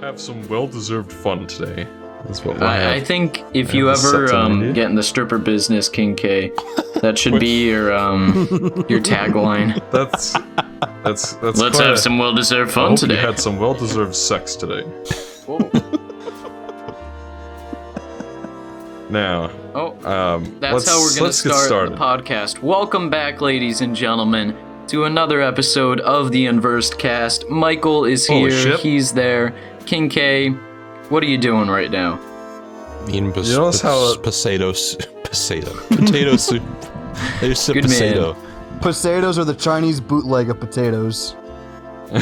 have some well-deserved fun today. That's what I, I think if I you ever um, get in the stripper business, King K, that should be your um, your tagline. That's that's that's. Let's have a- some well-deserved fun today. You had some well-deserved sex today. Now, Oh, um, that's how we're gonna start started. the podcast. Welcome back, ladies and gentlemen, to another episode of the Unversed Cast. Michael is Holy here. shit. He's there. King K, what are you doing right now? Eating pos- You notice how- potatoes, potato, potato soup. There's a Good man. potato. Potatoes are the Chinese bootleg of potatoes.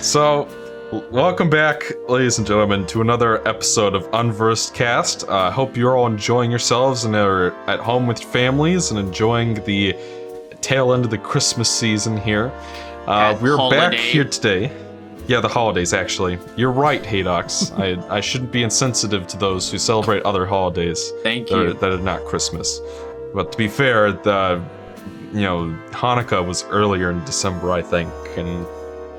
So, welcome back, ladies and gentlemen, to another episode of Unversed Cast. I uh, hope you're all enjoying yourselves and are at home with your families and enjoying the tail end of the Christmas season here. Uh, we're back here today. Yeah, the holidays, actually. You're right, Haydox. I, I shouldn't be insensitive to those who celebrate other holidays Thank that are, you. that are not Christmas. But to be fair, the you know Hanukkah was earlier in December, I think, and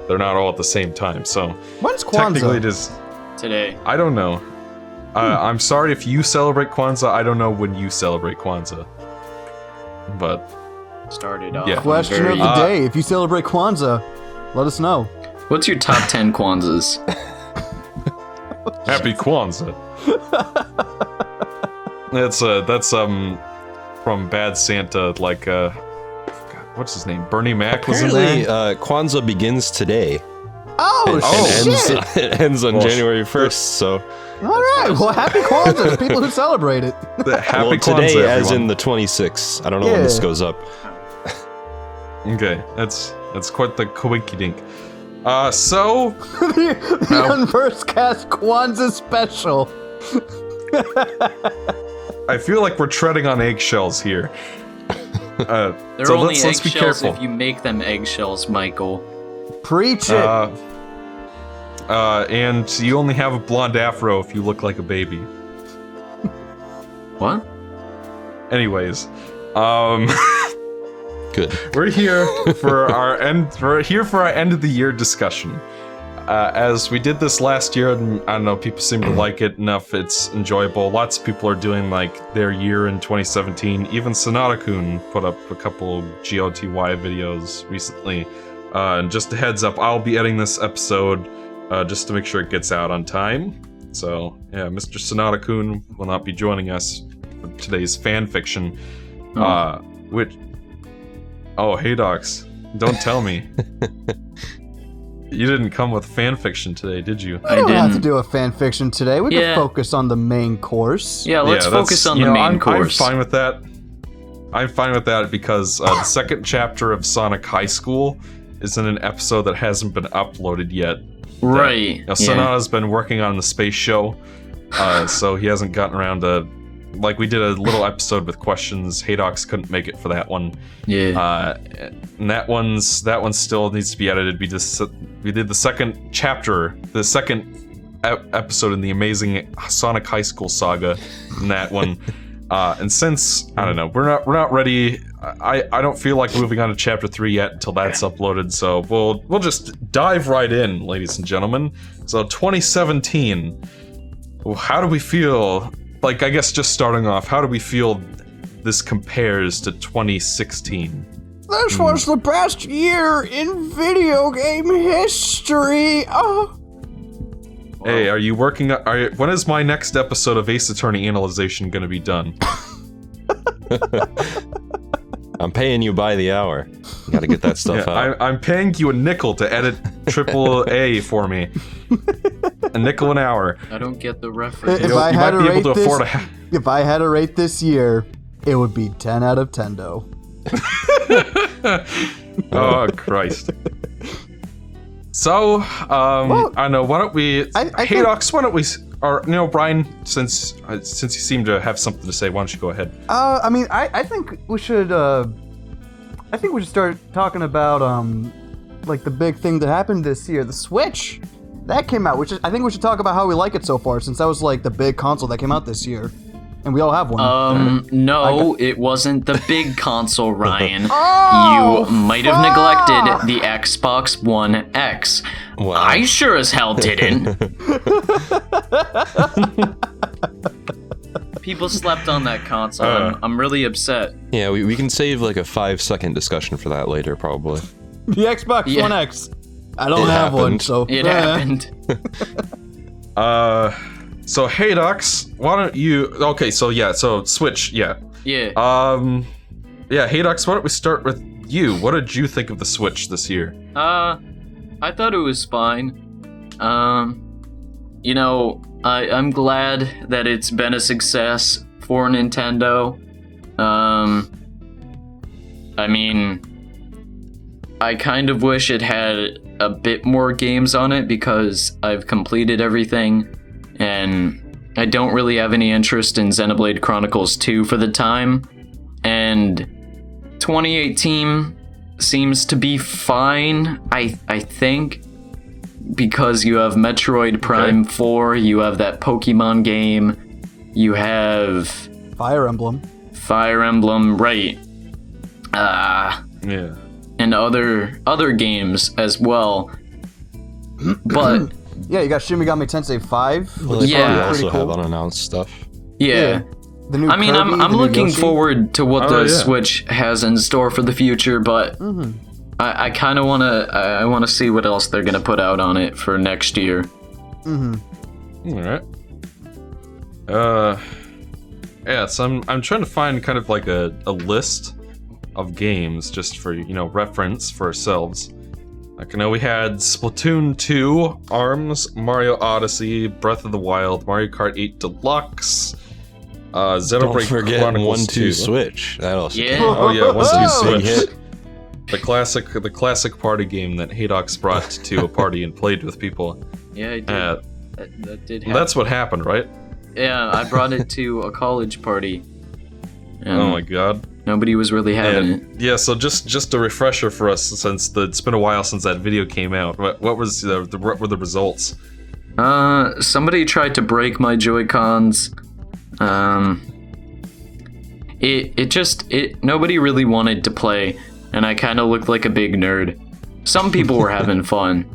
they're not all at the same time. So When's technically, it Kwanzaa? is. Today. I don't know. Uh, I'm sorry if you celebrate Kwanzaa. I don't know when you celebrate Kwanzaa. But Started off. Yeah. Question very- of the Uh, day. If you celebrate Kwanzaa, let us know. What's your top 10 Kwanzas? happy Kwanzaa. that's uh that's um from Bad Santa like uh God, what's his name Bernie Mac was in Apparently, there. uh, Kwanzaa begins today Oh, and, Oh, shit! ends, it ends on Well, January 1st. So, All right. Well, happy Kwanzaa to people who celebrate it. The happy well, Kwanzaa, today, as in the 26th. I don't know when this goes up. Okay, that's that's quite the coinky dink. Uh, so the the No. Unversed Cast Kwanzaa special. I feel like we're treading on eggshells here. Uh, They're so only let's, let's be eggshells careful. if you make them eggshells, Michael. Preach it. Uh, uh, and you only have a blonde afro if you look like a baby. What? Anyways, um, Good. we're here for our end. We're here for our end of the year discussion. Uh, as we did this last year, and I don't know, people seem to like it enough. It's enjoyable. Lots of people are doing like their year in 2017. Even Sonata Kun put up a couple GOTY videos recently. Uh, and just a heads up, I'll be editing this episode uh, just to make sure it gets out on time. So yeah, Mr. Sonata Kun will not be joining us for today's fan fiction. Uh, which oh hey docs, don't tell me. You didn't come with fan fiction today, did you? we I don't have to didn't. do a fan fiction today. We Yeah. can focus on the main course. Yeah, let's Yeah, that's- focus on you the know, main I'm, course. I'm fine with that. I'm fine with that because uh, the second chapter of Sonic High School is in an episode that hasn't been uploaded yet. right. Now, yeah. Sonata's been working on the space show, uh, so he hasn't gotten around to. Like we did a little episode with questions. Haydox couldn't make it for that one. Yeah. Uh, and that one's that one still needs to be edited. We just we did the second chapter, the second ep- episode in the amazing Sonic High School saga. In that one, uh, and since I don't know, we're not we're not ready. I I don't feel like moving on to chapter three yet until that's uploaded. So we'll we'll just dive right in, ladies and gentlemen. So 2017. How do we feel? Like I guess just starting off, how do we feel this compares to 2016? This hmm. was the best year in video game history. Oh. Hey, are you working? Are you, when is my next episode of Ace Attorney Analyzation going to be done? I'm paying you by the hour. You gotta get that stuff Yeah, out. I, I'm paying you a nickel to edit triple A for me. A nickel an hour. I don't get the reference. If You, I you had might to be able rate to this, afford a. if I had to rate this year, it would be 10 out of 10 though. oh Christ. So, um, Well, I don't know. Why don't we? I- I hey, think- Docs, why don't we? Or you know, Brian, since uh, since you seem to have something to say, why don't you go ahead? Uh, I mean, I, I think we should, uh, I think we should start talking about, um, like the big thing that happened this year, the Switch. That came out, which I think we should talk about how we like it so far, since that was like the big console that came out this year. And we all have one. Um, no, it wasn't the big console, Ryan. Oh, you might have neglected the Xbox One X. Wow. I sure as hell didn't. People slept on that console. Uh. I'm, I'm really upset. yeah, we, we can save like a five second discussion for that later, probably. the Xbox yeah. One X. I don't It have one, so It happened. Uh, so hey, Docs, why don't you? Okay, so yeah, so Switch, yeah. Yeah. Um, yeah, hey, Docs, why don't we start with you? What did you think of the Switch this year? Uh, I thought it was fine. Um, you know, I I'm glad that it's been a success for Nintendo. Um, I mean, I kind of wish it had a bit more games on it because I've completed everything, and I don't really have any interest in Xenoblade Chronicles 2 for the time. And 2018 seems to be fine. I I think because you have Metroid Prime 4, you have that Pokemon game, you have Fire Emblem. Fire Emblem, right? Uh, Yeah. and other other games as well. But Yeah, you got Shin Megami Tensei 5. Well, they Yeah. probably Pretty also have cool. unannounced stuff. yeah. The new I mean, Kirby, I'm, I'm looking Yoshi. forward to what Oh, the yeah. Switch has in store for the future, but Mhm. I, I kind of want to I, I want to see what else they're gonna put out on it for next year. Mhm. All right. Uh, yeah. So I'm I'm trying to find kind of like a, a list of games just for you know reference for ourselves. Like I know we had Splatoon 2, Arms, Mario Odyssey, Breath of the Wild, Mario Kart 8 Deluxe, uh, Don't Xenoblade forget Chronicles one two 2. switch. That also Yeah. came out. Oh yeah, one two Big switch. hit. The classic, the classic party game that Haydox brought to a party and played with people. Yeah, I did. Uh, that, that did happen. that's what happened, right? yeah, I brought it to a college party. And Oh my god. Nobody was really having it. Yeah, so just just a refresher for us, since the, it's been a while since that video came out. What, what was the, the what were the results? Uh, somebody tried to break my Joy Cons. Um, it it just it nobody really wanted to play, and I kind of looked like a big nerd. Some people were having fun,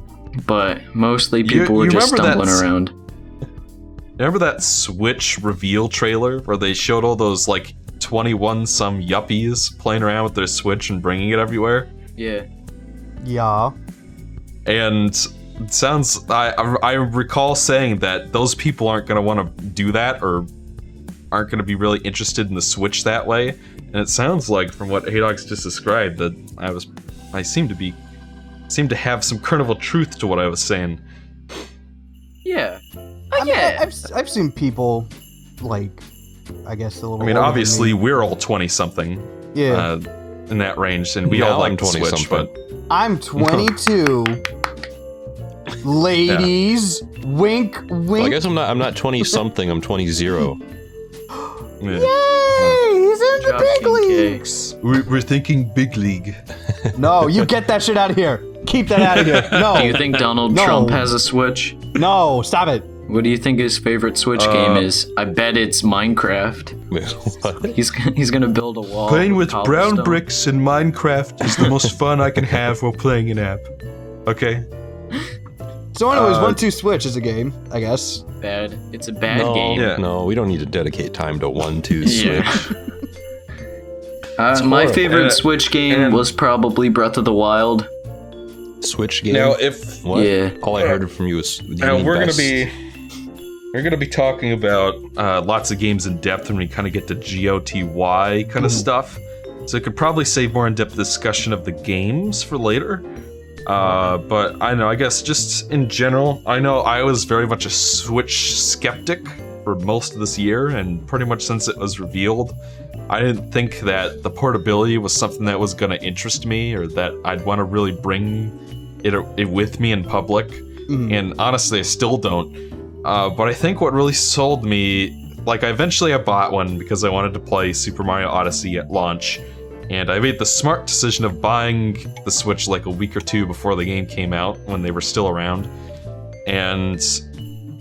but mostly You- people were you just stumbling around. Remember that Switch reveal trailer where they showed all those like 21 some yuppies playing around with their Switch and bringing it everywhere? Yeah. Yeah. And it sounds I I recall saying that those people aren't going to want to do that or aren't going to be really interested in the Switch that way. And it sounds like from what Haydox just described that I was I seem to be seem to have some kernel of truth to what I was saying. Yeah. I mean, yeah. I, have I've seen people like, I guess a little. I mean, older than obviously me. we're all 20 something yeah. uh, in that range and we Now all like I'm 20 Switch, something. but I'm 22. Ladies, wink, wink. Well, I guess I'm not. I'm not twenty something. I'm twenty zero. yeah. Yay! He's in the big leagues. We're, we're thinking big league. No, you get that shit out of here. Keep that out of here. No. Do you think Donald No. Trump has a Switch? No, stop it. What do you think his favorite Switch Uh, game is? I bet it's Minecraft. What? He's he's gonna build a wall. Playing with brown cobblestone. bricks in Minecraft is the most fun I can have while playing an app. Okay? So, anyways, Uh, one two switch is a game, I guess. Bad. It's a bad no, game. Yeah. no, we don't need to dedicate time to one two switch. Uh, my favorite Uh, Switch game and- was probably Breath of the Wild. Switch game. Now, if what? Yeah. All I heard from you was you now mean we're best. gonna be we're gonna be talking about uh, lots of games in depth when we kind of get to GOTY kind of stuff. So it could probably save more in-depth discussion of the games for later. Uh, but I know, I guess just in general, I know I was very much a Switch skeptic for most of this year, and pretty much since it was revealed. I didn't think that the portability was something that was going to interest me or that I'd want to really bring it, it with me in public. Mhm. And honestly, I still don't. Uh, but I think what really sold me, like, I eventually I bought one because I wanted to play Super Mario Odyssey at launch. And I made the smart decision of buying the Switch like a week or two before the game came out when they were still around. And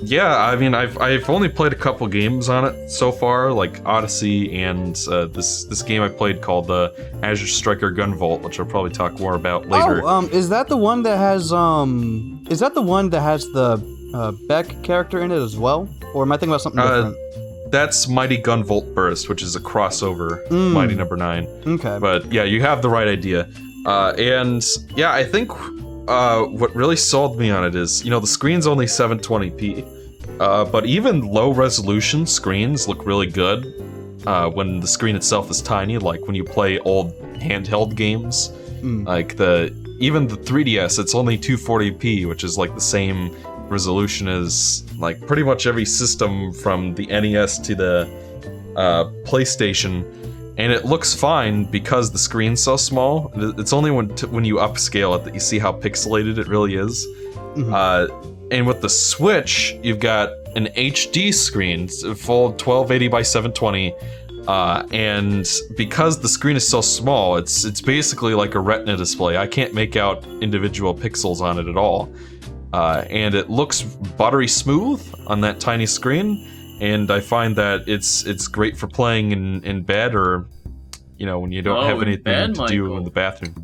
yeah, I mean, I've I've only played a couple games on it so far, like Odyssey and uh, this this game I played called the Azure Striker Gunvolt, which I'll probably talk more about later. Oh, um, is that the one that has um, is that the one that has the uh, Beck character in it as well, or am I thinking about something Uh, different? That's Mighty Gunvolt Burst, which is a crossover Mm. Mighty Number Nine. Okay. But yeah, you have the right idea. Uh, and yeah, I think uh, what really sold me on it is, you know, the screen's only 720p, uh, but even low resolution screens look really good uh, when the screen itself is tiny. Like when you play old handheld games, Mm. like the even the 3DS, it's only 240p, which is like the same resolution is like pretty much every system from the NES to the uh, PlayStation, and it looks fine because the screen's so small. It's only when t- when you upscale it that you see how pixelated it really is. Mhm. Uh, and with the Switch, you've got an HD screen, full 1280 by 720. Uh, and because the screen is so small, it's it's basically like a Retina display. I can't make out individual pixels on it at all, uh, and it looks buttery smooth on that tiny screen. And I find that it's it's great for playing in, in bed or, you know, when you don't Oh, have anything bed, to do in the bathroom.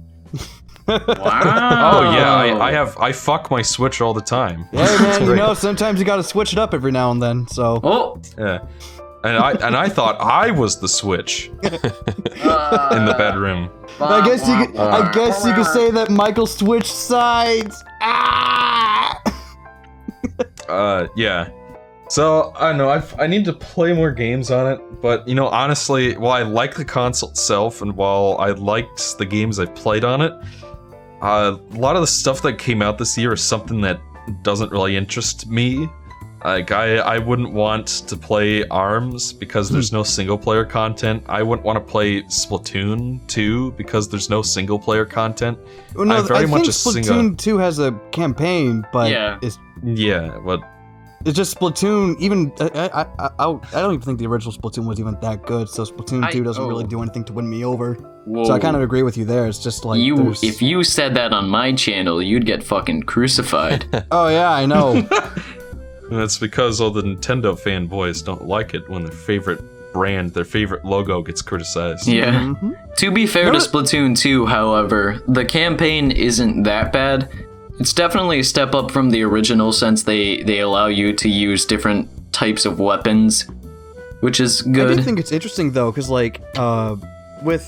Wow. Oh yeah, I, I have I fuck my Switch all the time. Hey man, you know sometimes you gotta switch it up every now and then. So Oh. Yeah. And I and I thought I was the Switch in the bedroom. I guess you could, I guess you could say that Michael switched sides. Ah! Uh, yeah. So I don't know. I I need to play more games on it, but you know, honestly, while I like the console itself, and while I liked the games I played on it, uh, a lot of the stuff that came out this year is something that doesn't really interest me. Like I, I wouldn't want to play Arms because there's no single player content. I wouldn't want to play Splatoon 2 because there's no single player content. Well, no, I very much think a single- Splatoon 2 has a campaign, but Yeah. it's Yeah, but it's just Splatoon. Even I, I, I, I I don't even think the original Splatoon was even that good. So Splatoon I- 2 doesn't oh. really do anything to win me over. Whoa. So I kind of agree with you there. It's just like you there's- if you said that on my channel, you'd get fucking crucified. Oh yeah, I know. And that's because all the Nintendo fanboys don't like it when their favorite brand, their favorite logo gets criticized. yeah. Mhm. To be fair No, to Splatoon 2, however, the campaign isn't that bad. It's definitely a step up from the original since they they allow you to use different types of weapons, which is good. I do think it's interesting though, because like uh, with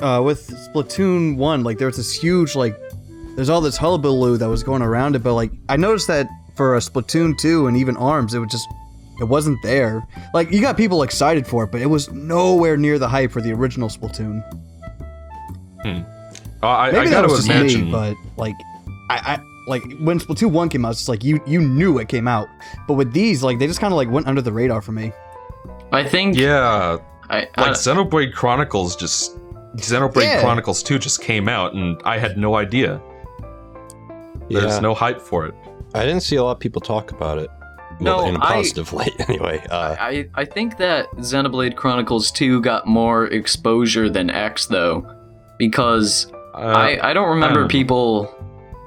uh, with Splatoon one, like there was this huge like there's all this hullabaloo that was going around it, but like I noticed that for a Splatoon two and even Arms, it was just it wasn't there. Like you got people excited for it, but it was nowhere near the hype for the original Splatoon. Uh, I, I Maybe that gotta was just imagine. me, but like I, I like when Splatoon one came out, it's just like you you knew it came out, but with these, like they just kind of like went under the radar for me. I think yeah, I, like Xenoblade Chronicles just Xenoblade Yeah. Chronicles 2 just came out and I had no idea. There's Yeah, no hype for it. I didn't see a lot of people talk about it. No, in a positive light, anyway. Uh, I I think that Xenoblade Chronicles 2 got more exposure than X though, because Uh, I, I don't remember I don't know. people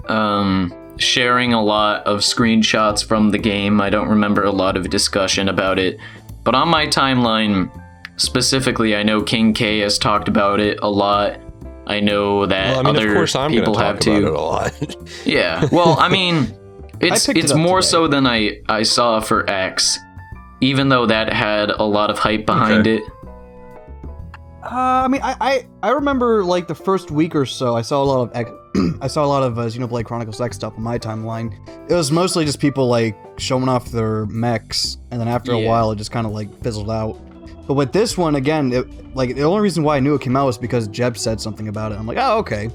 um, sharing a lot of screenshots from the game. I don't remember a lot of discussion about it. But on my timeline, specifically, I know King K has talked about it a lot. I know that well, I mean, other of course, I'm people talk have about too. it a lot. Yeah. Well, I mean, it's picked it it's up more today. so than I I saw for X, even though that had a lot of hype behind Okay. it. Uh, I mean, I, I I remember like the first week or so, I saw a lot of X, I saw a lot of uh, Xenoblade Chronicles X stuff on my timeline. It was mostly just people like showing off their mechs, and then after a while, it just kind of like fizzled out. But with this one, again, it, like the only reason why I knew it came out was because Jeb said something about it. I'm like, oh okay,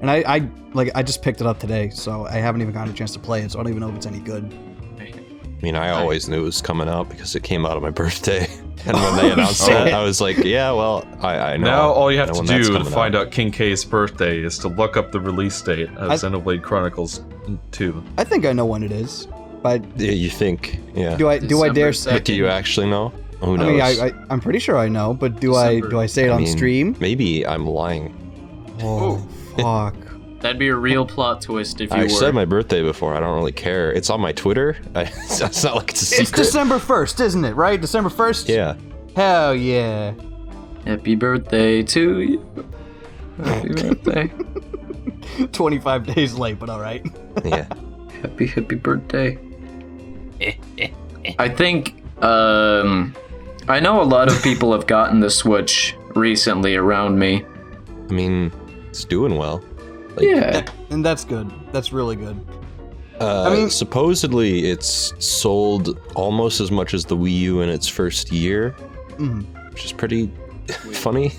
and I, I like I just picked it up today, so I haven't even gotten a chance to play it, so I don't even know if it's any good. I mean, I always knew it was coming out because it came out on my birthday. And when they oh, announced Oh. that, I was like, yeah, well, I, I know. now all you have to do to find out King K's birthday is to look up the release date of I- Xenoblade Chronicles 2. I think I know when it is, but Yeah, you think, yeah. do I do I dare? say? But do you actually know? Who I knows? mean, I, I I'm pretty sure I know, but do I do I say it I on mean, stream? Maybe I'm lying. Oh, fuck. That'd be a real plot twist if you I were. said my birthday before. I don't really care. It's on my Twitter. I, it's not like it's a secret. It's. December 1st, isn't it? Right? December 1st? Yeah. Hell yeah. Happy birthday to you. Happy birthday. 25 days late, but alright. Yeah. Happy happy birthday. I think um I know a lot of people have gotten the Switch recently around me. I mean, it's doing well. Like, Yeah. And that's good. That's really good. Uh, I mean- supposedly it's sold almost as much as the Wii U in its first year, Mhm. which is pretty funny.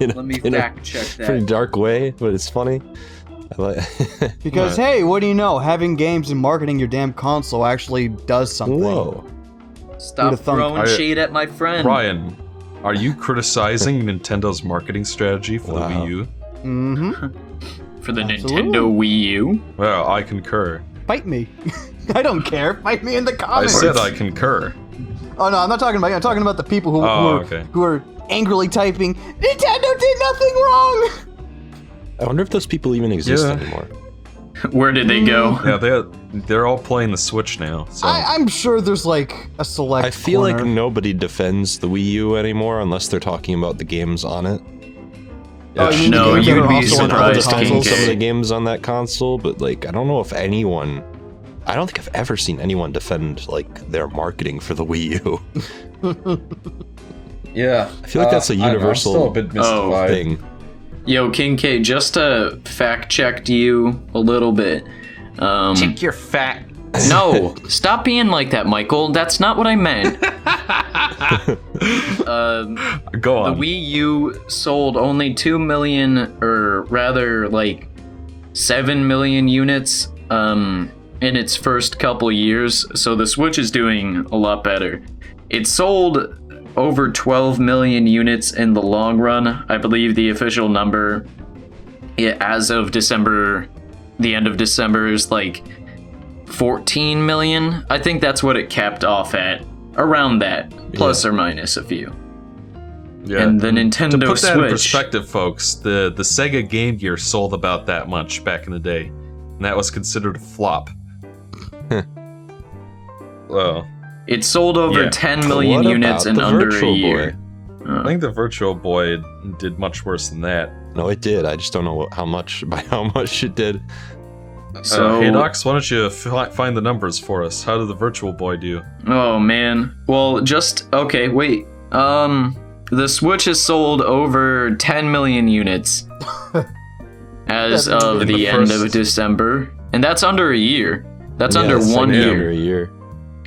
In a, Let me in a fact check that. pretty dark way, but it's funny. I like. Because, hey, what do you know? Having games and marketing your damn console actually does something. Whoa. Stop Who'da thunk? throwing I- shade at my friend. Brian, are you criticizing Nintendo's marketing strategy for the Wii U? Mm-hmm. For the Absolutely. Nintendo Wii U. Well, I concur. Fight me. I don't care. Fight me in the comments. I comments. said I concur. Oh no, I'm not talking about you. I'm talking about the people who, Oh, who, are, okay. who are angrily typing, Nintendo did nothing wrong! I wonder if those people even exist Yeah. anymore. Where did they go? Yeah, they're they're all playing the Switch now. So I, I'm sure there's like a select. I feel like corner. nobody defends the Wii U anymore unless they're talking about the games on it. Oh, you No, you'd be also on Some surprised, of some of the games on that console, but like I don't know if anyone. I don't think I've ever seen anyone defend like their marketing for the Wii U. yeah, I feel like that's a universal still a bit Oh. mystified. thing. Yo, King K, just to fact checked you a little bit. Um, your fat. no, stop being like that, Michael. That's not what I meant. um, Go on. the. Wii U sold only 2 million, or rather, like 7 million units um, in its first couple years, so the Switch is doing a lot better. It sold over 12 million units in the long run. I believe the official number as of December, the end of December, is like 14 million. I think that's what it capped off at. Around that, plus or minus a few. yeah. And the Nintendo to put that in perspective, folks, the the Sega Game Gear sold about that much back in the day, and that was considered a flop. well, It sold over Yeah. 10 million What units about in the under a year. Boy? Uh. I think the Virtual Boy did much worse than that. No, it did. I just don't know how much by how much it did. So, uh, hey, Nox, why don't you f- find the numbers for us? How did the Virtual Boy do? oh man. Well, just okay. Wait. Um, the Switch has sold over 10 million units as of in the, the end of December, and that's under a year. That's Yeah, under it's one like yeah. year. Under a year.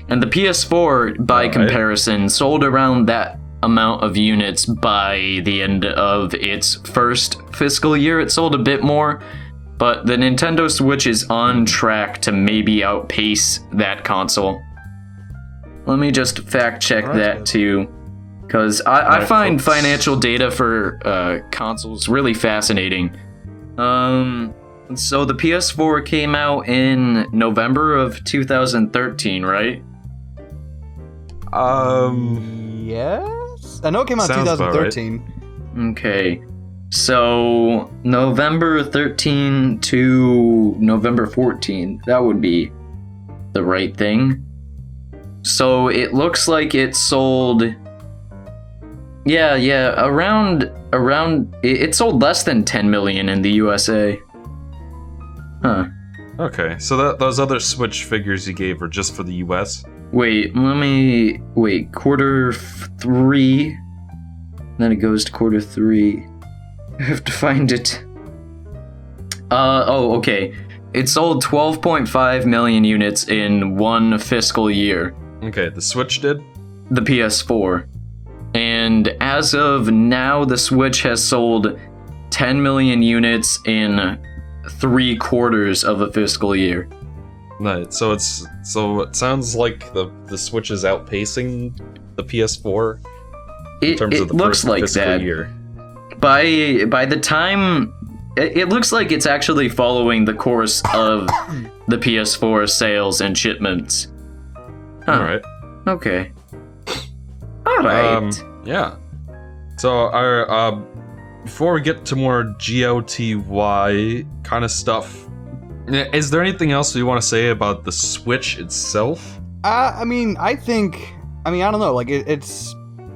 And the PS4, by Alright. comparison, sold around that amount of units by the end of its first fiscal year. It sold a bit more, but the Nintendo Switch is on track to maybe outpace that console. Let me just fact check Alright, that good. too. Because I, I Alright, find folks. financial data for uh, consoles really fascinating. Um, so the PS4 came out in November of 2013, right? Um, Yes? I know it came out in Sounds about right. 2013. Okay. So November 13 to November 14. That would be the right thing. So it looks like it sold Yeah, yeah, around around it, it sold less than 10 million in the USA. Huh. okay, so that those other Switch figures you gave were just for the U.S. Wait, let me wait. Quarter f- three. Then it goes to quarter three. I have to find it. Uh oh, okay. It sold 12.5 million units in one fiscal year. Okay, the Switch did. The PS4. And as of now, the Switch has sold 10 million units in three quarters of a fiscal year. Right, so it's so it sounds like the the Switch is outpacing the PS4 in It, terms it of the looks first like fiscal that. year. By by the time it, it looks like it's actually following the course of the PS4 sales and shipments. Huh. All right. Okay. All right. Um, yeah. So our uh, before we get to more GOTY kind of stuff, is there anything else we want to say about the Switch itself? Uh, I mean, I think. I mean, I don't know. Like, it, it's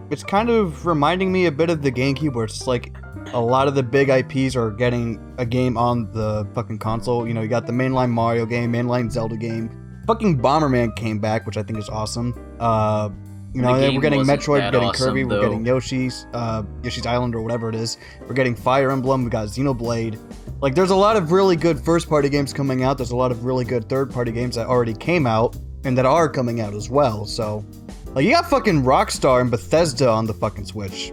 it's kind of reminding me a bit of the GameCube, where it's like a lot of the big IPs are getting a game on the fucking console. You know, you got the mainline Mario game, mainline Zelda game. Fucking Bomberman came back, which I think is awesome. Uh, you know, we're getting Metroid, we're getting awesome, Kirby, we're getting Yoshi's, uh, Yoshi's Island or whatever it is. We're getting Fire Emblem. We got Xenoblade. Like, there's a lot of really good first-party games coming out. There's a lot of really good third-party games that already came out and that are coming out as well. So, like, you got fucking Rockstar and Bethesda on the fucking Switch.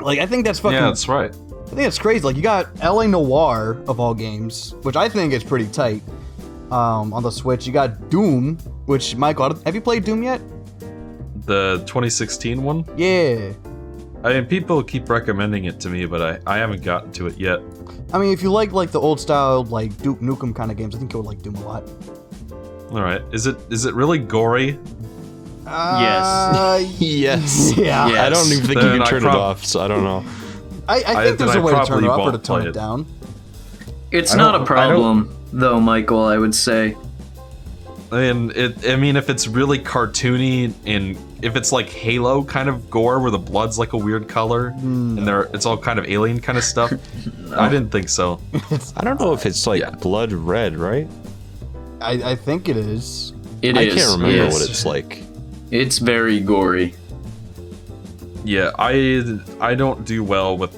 Like, I think that's fucking. yeah, that's right. I think it's crazy. Like, you got LA Noire of all games, which I think is pretty tight. Um, on the Switch, you got Doom, which Michael, have you played Doom yet? The 2016 one. Yeah. I mean, people keep recommending it to me, but I, I haven't gotten to it yet. I mean, if you like like the old style like Duke Nukem kind of games, I think you would like Doom a lot. All right, is it is it really gory? Uh, yes. Yeah. Yeah. I don't even think Then you can turn prob- it off, so I don't know. I, I I- think then there's I a way to turn it up or to won't tone it it. down. It's not a don't- I don't- problem, though, Michael. I would say. And it, I mean, if it's really cartoony and if it's like Halo kind of gore where the blood's like a weird color Hmm. and there it's all kind of alien kind of stuff, I didn't think so. I don't know if it's like Yeah. blood red, right? I, I think it is. It I is. can't remember yes. what it's like. It's very gory. Yeah, I I don't do well with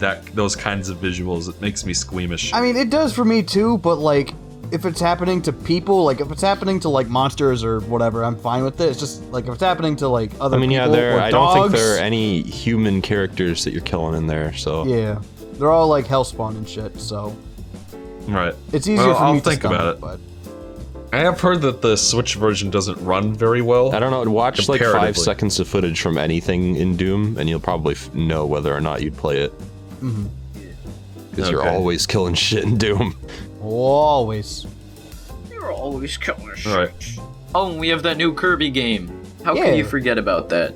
that those kinds of visuals. It makes me squeamish. I mean, it does for me too, but like, if it's happening to people, like if it's happening to like monsters or whatever, I'm fine with it. It's just like if it's happening to like other I mean, yeah, people there. or I don't think there are any human characters that you're killing in there. So Yeah, they're all like hellspawn and shit, so right. it's easier Well, for I'll me to think about stomach, it. But I have heard that the Switch version doesn't run very well. I don't know. Watch like five seconds of footage from anything in Doom, and you'll probably f- know whether or not you'd play it. Mm-hmm. Because you're always killing shit in Doom. always. You're always killing shit. Right. Oh, and we have that new Kirby game. How Yeah. can you forget about that?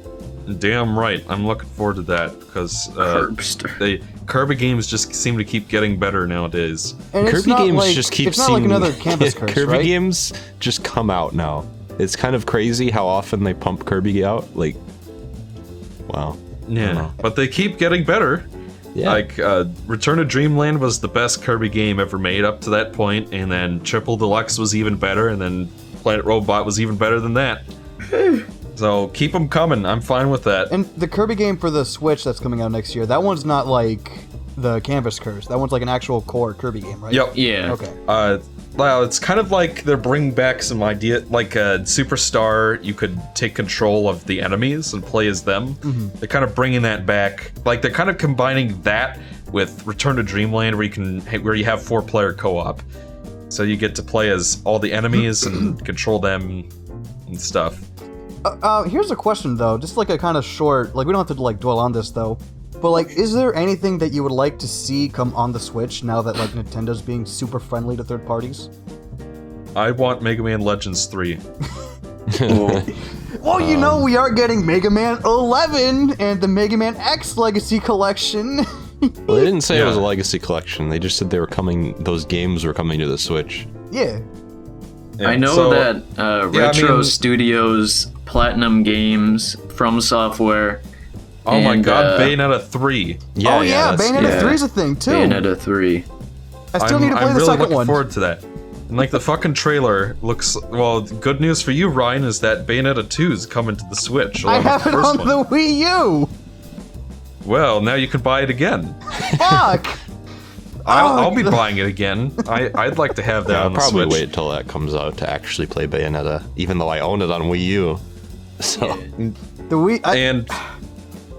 Damn right. I'm looking forward to that because uh, Curbster. they Kirby games just seem to keep getting better nowadays. And it's Kirby not games like, just keep It's not seeing like another Canvas Curse, Kirby right? games just come out now. It's kind of crazy how often they pump Kirby out. Like, wow. Yeah, know. but they keep getting better. Yeah. Like uh, Return to Dreamland was the best Kirby game ever made up to that point, and then Triple Deluxe was even better, and then Planet Robot was even better than that. So keep them coming. I'm fine with that. And the Kirby game for the Switch that's coming out next year, that one's not like the Canvas Curse. That one's like an actual core Kirby game, right? Yep. Yeah. Okay. Uh, well, it's kind of like they're bringing back some idea, like a Superstar. You could take control of the enemies and play as them. They're kind of bringing that back. Like they're kind of combining that with Return to Dreamland, where you can where you have four player co op. So you get to play as all the enemies and control them and stuff. Uh, uh, here's a question though, just like a kind of short, like we don't have to like dwell on this though. But like, is there anything that you would like to see come on the Switch now that like Nintendo's being super friendly to third parties? I want Mega Man Legends 3. Well, you know we are getting Mega Man 11 and the Mega Man X Legacy Collection. Well, they didn't say it was a legacy collection. They just said they were coming. Those games were coming to the Switch. yeah. Yeah, I know so- that uh, Yeah, I Retro mean- Studios, Platinum Games, From Software, Oh my god, uh, Bayonetta 3. Yeah, oh yeah, that's- Bayonetta yeah. 3 is a thing too. Bayonetta 3. I still I'm, need to play I'm the really second looking one. forward to that. And like the fucking trailer looks well. Good news for you, Ryan, is that Bayonetta 2 is coming to the Switch. I have it on one. the Wii U. Well, now you can buy it again. Fuck. I'll, Oh, I'll be God. buying it again. I, I'd like to have that Yeah, I'll the probably Switch. wait till that comes out to actually play Bayonetta, even though I own it on Wii U. So The Wii. I, And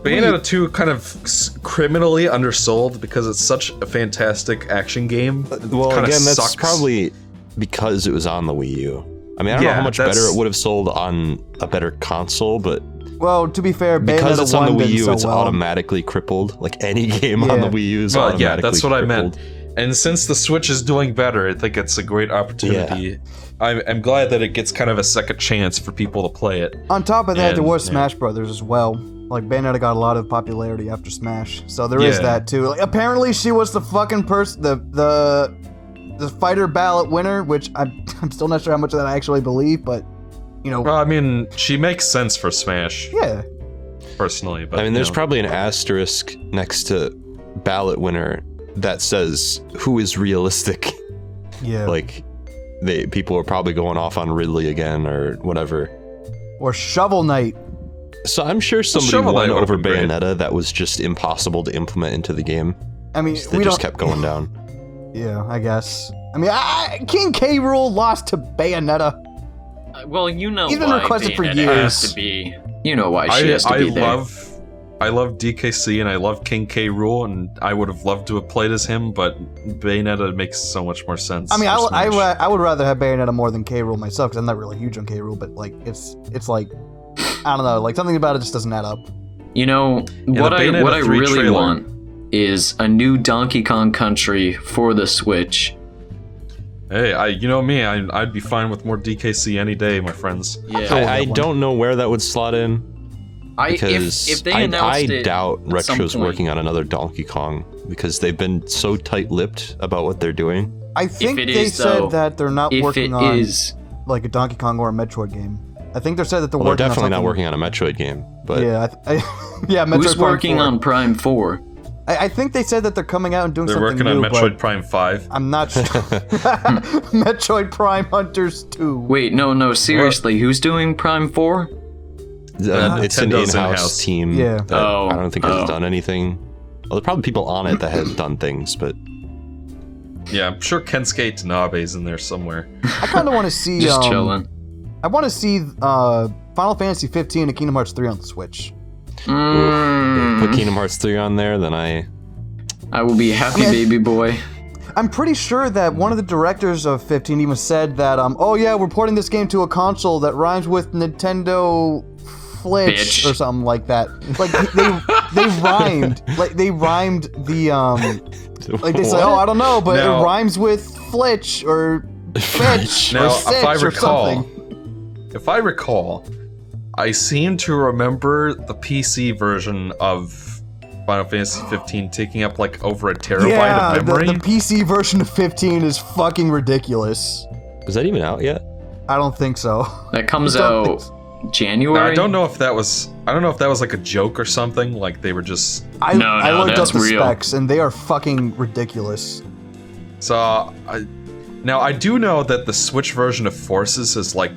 Bayonetta 2 kind of criminally undersold because it's such a fantastic action game. Uh, well, Kinda again, that's sucks. probably because it was on the Wii U. I mean, I don't know how much that's- better it would have sold on a better console, but well, to be fair, because it's on the Wii U, so it's well. automatically crippled. Like any game on the Wii U is Well, automatically yeah, that's what I meant. And since the Switch is doing better, I think it's a great opportunity. I'm, I'm glad that it gets kind of a second chance for people to play it. On top of that, there And- was yeah. Smash Brothers as well. like Bayonetta got a lot of popularity after Smash, so there is Yeah. that too. Like, apparently, she was the fucking person, the the the fighter ballot winner, which I'm I'm still not sure how much of that I actually believe, but you know, Well, I mean, she makes sense for Smash yeah, personally, but I mean, there's know. probably an asterisk next to ballot winner that says who is realistic. yeah, like, they people are probably going off on Ridley again or whatever. or Shovel Knight. So I'm sure somebody Shovel won over been great. Bayonetta that was just impossible to implement into the game. I mean, They we just don't. kept going down. Yeah, I guess. I mean, I, King K. Rool lost to Bayonetta. Uh, Well, you know He's been why requested for years. has to be. You know why she I, has to I be there. Love I love DKC and I love King K. Rool and I would have loved to have played as him, but Bayonetta makes so much more sense. I mean, I, for I, I would rather have Bayonetta more than K. Rool myself because I'm not really huge on K. Rool, but like, it's it's like, I don't know, like something about it just doesn't add up. You know the what I what I really trailer- want is a new Donkey Kong Country for the Switch. Hey, I you know me, I, I'd be fine with more DKC any day, my friends. Yeah, I, I don't know where that would slot in I, because if, if they I, announced I doubt at some Retro's working on another Donkey Kong because they've been so tight-lipped about what they're doing. I think they is, said though, that they're not working on is, like a Donkey Kong or a Metroid game. I think they said that they're Well, they're definitely on not working on a Metroid game, but yeah, I th- I, yeah. Metroid who's Prime working 4. on Prime Four? I, I think they said that they're coming out and doing They're something working on Metroid Prime 5. I'm not sure. Metroid Prime Hunters 2. Wait, no, no, seriously, who's doing Prime Four? Uh, it's an in-house, in-house. team Yeah. that Oh, I don't think has oh. done anything. Well, there's probably people on it that have done things, but Yeah, I'm sure Kensuke Tanabe's in there somewhere. I kind of want to see. Just um, chilling. I want to see uh, Final Fantasy 15 and Kingdom Hearts 3 on the Switch. Mm, put Kingdom Hearts 3 on there, then I I will be a happy I mean, baby boy. I'm pretty sure that one of the directors of 15 even said that, um, oh yeah, we're porting this game to a console that rhymes with Nintendo Flitch Bitch. or something like that. Like they they rhymed, like they rhymed the um, like they say, What? oh I don't know, but Now- it rhymes with Flitch or Fitch Now, or if I Sitch or recall, something. if I recall, I seem to remember the PC version of Final Fantasy 15 taking up like over a terabyte Yeah, of the, memory. the PC version of 15 is fucking ridiculous. Is that even out yet? I don't think so. That comes Don't out think Now, January. I don't know if that was I don't know if that was like a joke or something. Like they were just I, No, I looked up the real. specs and they are fucking ridiculous. so. I, now I do know that the Switch version of Forces is like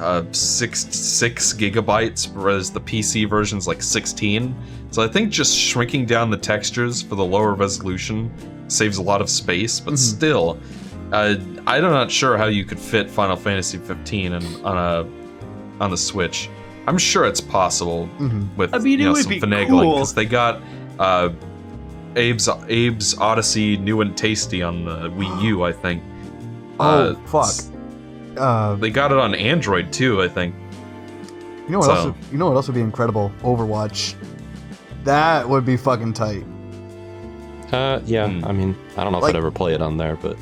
uh, six six gigabytes, whereas the PC version is like 16. So I think just shrinking down the textures for the lower resolution saves a lot of space. But Mhm. still, uh, I'm not sure how you could fit Final Fantasy 15 in, on a on the Switch. I'm sure it's possible hmm with I mean, you know, some be finagling cool. because they got uh, Abe's Abe's Oddysee New and Tasty on the Wii U, I think. Oh, Uh, fuck. Uh, They got it on Android too, I think. you know what so- else? Would, you know what else would be incredible? Overwatch. That would be fucking tight. Uh, yeah. Hmm. I mean, I don't know if Like- I'd ever play it on there, but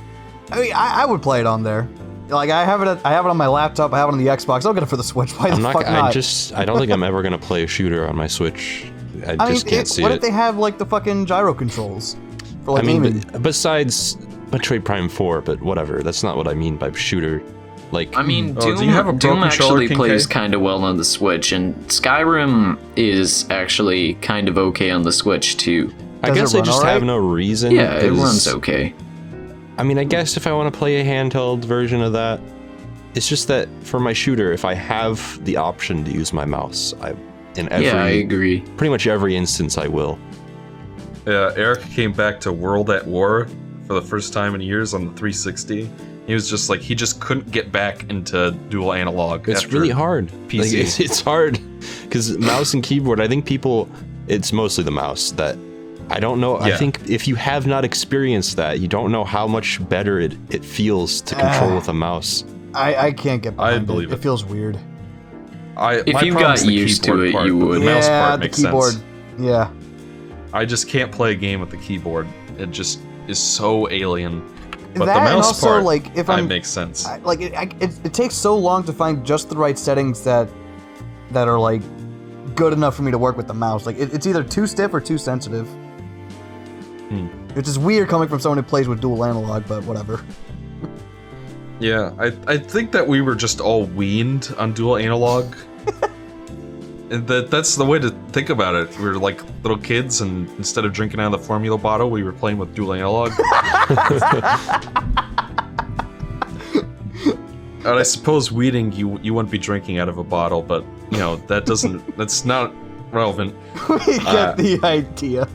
I mean, I, I would play it on there. Like I have it, I have it on my laptop. I have it on the Xbox. I'll get it for the Switch. Why the I'm not. fuck I just. I don't think I'm ever gonna play a shooter on my Switch. I, I mean, just can't see it- see what it. if they have like the fucking gyro controls for like I mean, b- besides Metroid Prime 4, but whatever. That's not what I mean by shooter. Like, I mean, Oh, Doom, do you have a Doom actually King plays kind of well on the Switch, and Skyrim is actually kind of okay on the Switch too. I does it guess I just alright? have no reason. Yeah, it 'cause- runs okay. I mean, I guess if I want to play a handheld version of that, it's just that for my shooter, if I have the option to use my mouse, I in every yeah, I agree. pretty much every instance I will. Yeah, Eric came back to World at War for the first time in years on the 360. He was just like he just couldn't get back into dual analog. It's really hard. PC. Like, it's, it's hard because mouse and keyboard. I think people, it's mostly the mouse that I don't know. I think if you have not experienced that, you don't know how much better it, it feels to control Ah. with a mouse. I, I can't get. I believe it. it. It feels weird. I, If you got used to it, part, you would. The mouse yeah, part the makes keyboard. sense. Yeah. I just can't play a game with the keyboard. It just is so alien. But that the and mouse also part, like if I'm makes sense. I, like it, I, it, it takes so long to find just the right settings that that are like good enough for me to work with the mouse. Like it, it's either too stiff or too sensitive. Hmm. Which is weird coming from someone who plays with dual analog, but whatever. Yeah, I I think that we were just all weaned on dual analog. and that that's the way to think about it. We were like little kids, and instead of drinking out of the formula bottle, we were playing with dual analog. and I suppose weeding you you wouldn't be drinking out of a bottle, but you know that doesn't that's not relevant. we get Uh, the idea.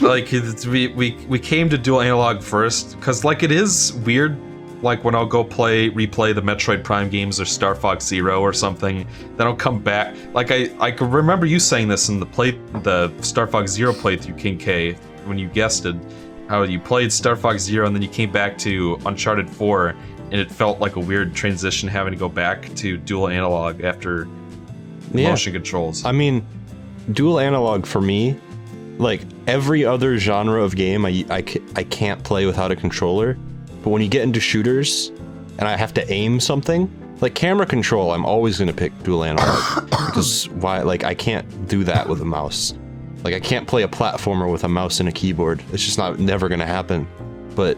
Like it's- we we we came to dual analog first because like it is weird like when i'll go play replay the metroid prime games or star fox zero or something then i'll come back like i i can remember you saying this in the play the star fox zero playthrough king k when you guessed it how you played star fox zero and then you came back to uncharted 4 and it felt like a weird transition having to go back to dual analog after Yeah. motion controls I mean, dual analog for me, like every other genre of game, I, I, I can't play without a controller. But when you get into shooters and I have to aim something, like camera control, I'm always going to pick dual analog. because why? Like, I can't do that with a mouse. Like, I can't play a platformer with a mouse and a keyboard. It's just not never going to happen. But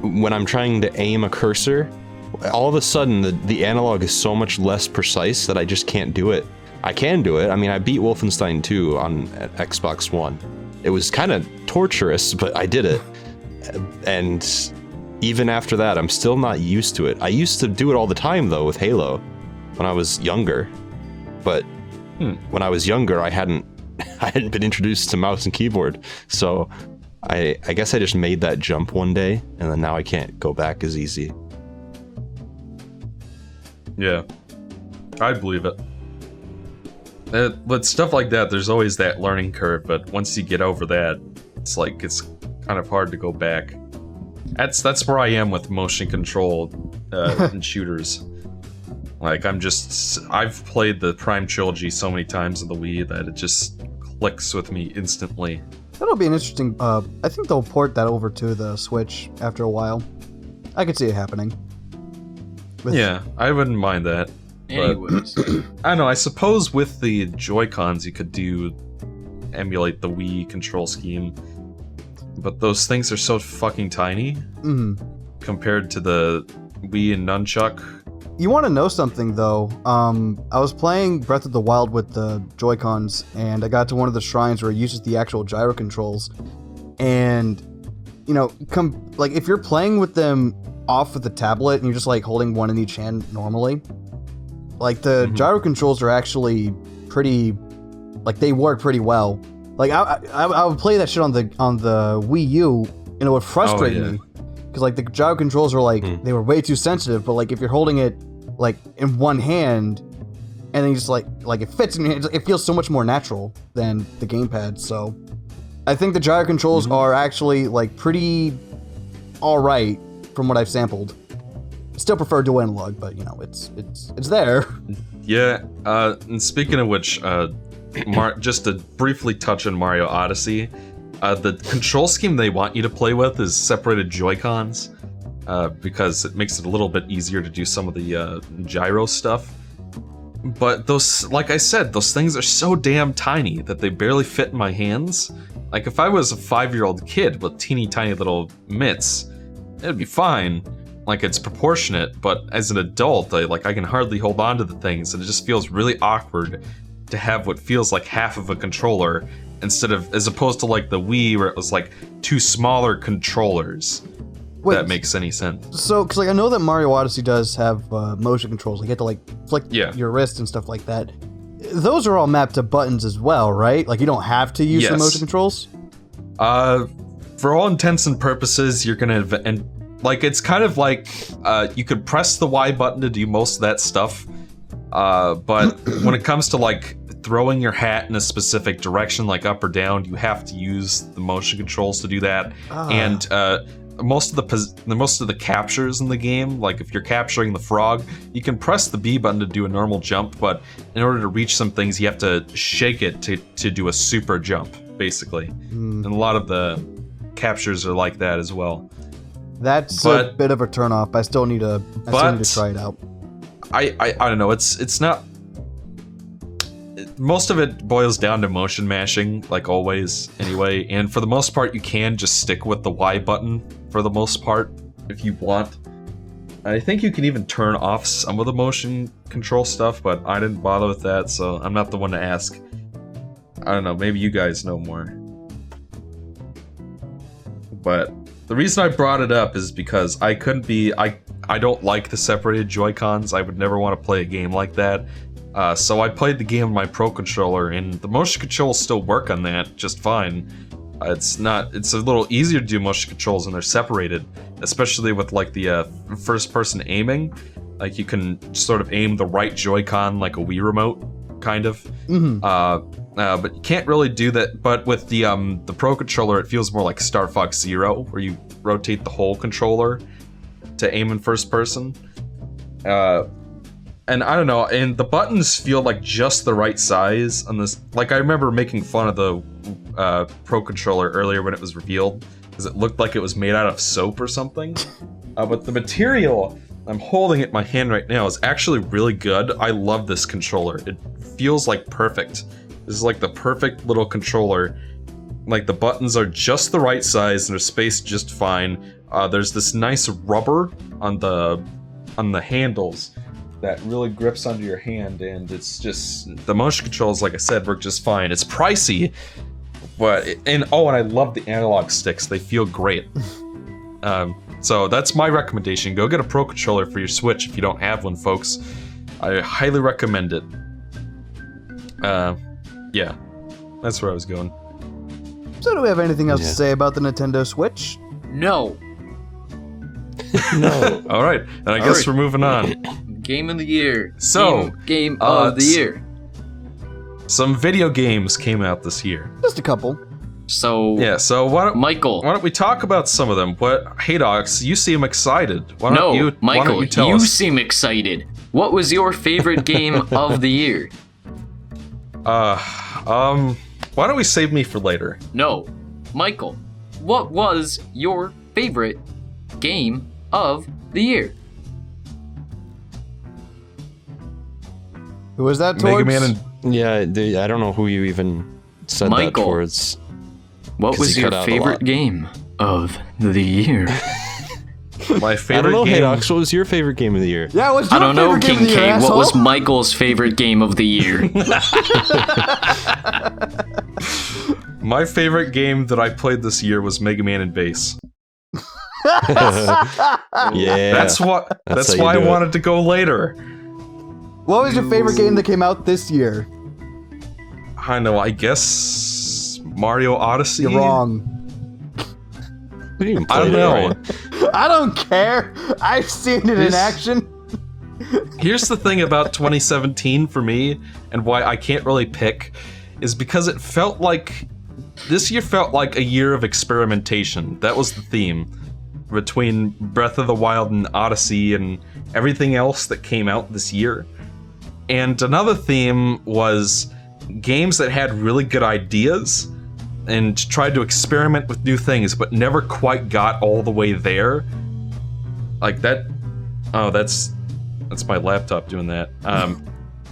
when I'm trying to aim a cursor, all of a sudden the, the analog is so much less precise that I just can't do it. I can do it. I mean, I beat Wolfenstein 2 on Xbox One. It was kind of torturous, but I did it. And even after that, I'm still not used to it. I used to do it all the time though with Halo when I was younger. But Hmm. when I was younger, I hadn't I hadn't been introduced to mouse and keyboard. So I I guess I just made that jump one day and then now I can't go back as easy. Yeah, I believe it. Uh, but stuff like that, there's always that learning curve. But once you get over that, it's like it's kind of hard to go back. That's that's where I am with motion control uh, in shooters. Like I'm just I've played the Prime trilogy so many times on the Wii that it just clicks with me instantly. That'll be an interesting. Uh, I think they'll port that over to the Switch after a while. I could see it happening. With- Yeah, I wouldn't mind that. Anyways, I don't know. I suppose with the Joy Cons, you could do emulate the Wii control scheme, but those things are so fucking tiny Mhm. compared to the Wii and Nunchuk. You want to know something though? Um, I was playing Breath of the Wild with the Joy Cons, and I got to one of the shrines where it uses the actual gyro controls, and you know, come like if you're playing with them off of the tablet and you're just like holding one in each hand normally, like the Mhm. gyro controls are actually pretty, like they work pretty well. Like I, I, I would play that shit on the on the Wii U, and it would frustrate yeah. me because like the gyro controls were like Hmm. they were way too sensitive. But like if you're holding it like in one hand, and then you just like like it fits in your hand, it feels so much more natural than the gamepad. So I think the gyro controls Mhm. are actually like pretty all right from what I've sampled. Still prefer dual analog, but you know it's it's it's there. Yeah. Uh, and speaking of which, uh, Mar- just to briefly touch on Mario Odyssey, uh, the control scheme they want you to play with is separated Joy Cons. Uh, because it makes it a little bit easier to do some of the uh, gyro stuff. But those, like I said, those things are so damn tiny that they barely fit in my hands. Like if I was a five-year-old kid with teeny tiny little mitts, it'd be fine. Like it's proportionate, but as an adult, I like I can hardly hold on to the things, and it just feels really awkward to have what feels like half of a controller instead of as opposed to like the Wii where it was like two smaller controllers. Wait, that makes any sense. so because like I know that Mario Odyssey does have uh, motion controls. Like you have to like flick Yeah. your wrist and stuff like that. Those are all mapped to buttons as well, right? Like you don't have to use the motion controls. Uh, for all intents and purposes, you're gonna and like it's kind of like uh, you could press the Y button to do most of that stuff. Uh, but when it comes to like throwing your hat in a specific direction, like up or down, you have to use the motion controls to do that. Ah. And uh, most of the pos- the most of the captures in the game, like if you're capturing the frog, you can press the B button to do a normal jump, but in order to reach some things, you have to shake it to to do a super jump, basically. Hmm. And a lot of the captures are like that as well. That's a bit of a turnoff. I still need to. I still need to try it out. I, I I don't know. It's it's not. most of it boils down to motion mashing, like always, anyway. And for the most part, you can just stick with the Y button for the most part if you want. I think you can even turn off some of the motion control stuff, but I didn't bother with that, so I'm not the one to ask. I don't know, maybe you guys know more. But the reason I brought it up is because I couldn't be I I don't like the separated Joy-Cons. I would never want to play a game like that. Uh, so I played the game on my Pro controller, and the motion controls still work on that just fine. Uh, it's not. It's a little easier to do motion controls when they're separated, especially with like the uh, first-person aiming. Like you can sort of aim the right Joy-Con like a Wii remote, kind of. Mhm. Uh, but you can't really do that. But with the um the Pro controller, it feels more like Star Fox Zero, where you rotate the whole controller to aim in first person. Uh, and I don't know, and the buttons feel like just the right size on this. Like I remember making fun of the uh, Pro controller earlier when it was revealed because it looked like it was made out of soap or something. Uh, but the material I'm holding it in my hand right now is actually really good. I love this controller. It feels like perfect. This is like the perfect little controller. Like the buttons are just the right size and they're spaced just fine. Uh, there's this nice rubber on the on the handles that really grips under your hand, and it's just the motion controls, like I said, work just fine. It's pricey, but and oh, and I love the analog sticks. They feel great. Um, so that's my recommendation. Go get a Pro controller for your Switch if you don't have one, folks. I highly recommend it. Uh, yeah, that's where I was going. So, do we have anything else Yeah. to say about the Nintendo Switch? No. No. All right, and I All guess right. we're moving on. Game of the year. So, game, game uh, of the s- year. Some video games came out this year. Just a couple. So, Yeah, so why don't Michael. why don't we talk about some of them? What? Hey, Docs, you seem excited. Why don't no, you? why Michael, don't you tell you us? seem excited. What was your favorite game of the year? Uh, um, why don't we save me for later? No, Michael. What was your favorite game of the year? Who was that? Mega Towards? Man and yeah, they, I don't know who you even said Michael. that towards. What 'Cause was your cut out a favorite game of the year? my I favorite don't know, game. Haydox, what was your favorite game of the year? Yeah, what's I your don't know, favorite game King of the year, K. What was? Michael's favorite game of the year? My favorite game that I played this year was Mega Man and Bass. Yeah. That's what. That's That's, why I it. wanted to go later. what was your favorite game that came out this year? I know. I guess Mario Odyssey. You're wrong. We didn't even I don't know. right? I don't care. I've seen it in action. Here's the thing about 2017 for me, and why I can't really pick, is because it felt like this year felt like a year of experimentation. That was the theme between Breath of the Wild and Odyssey and everything else that came out this year. And another theme was games that had really good ideas and tried to experiment with new things, but never quite got all the way there. Like that. Oh, that's that's my laptop doing that. Um,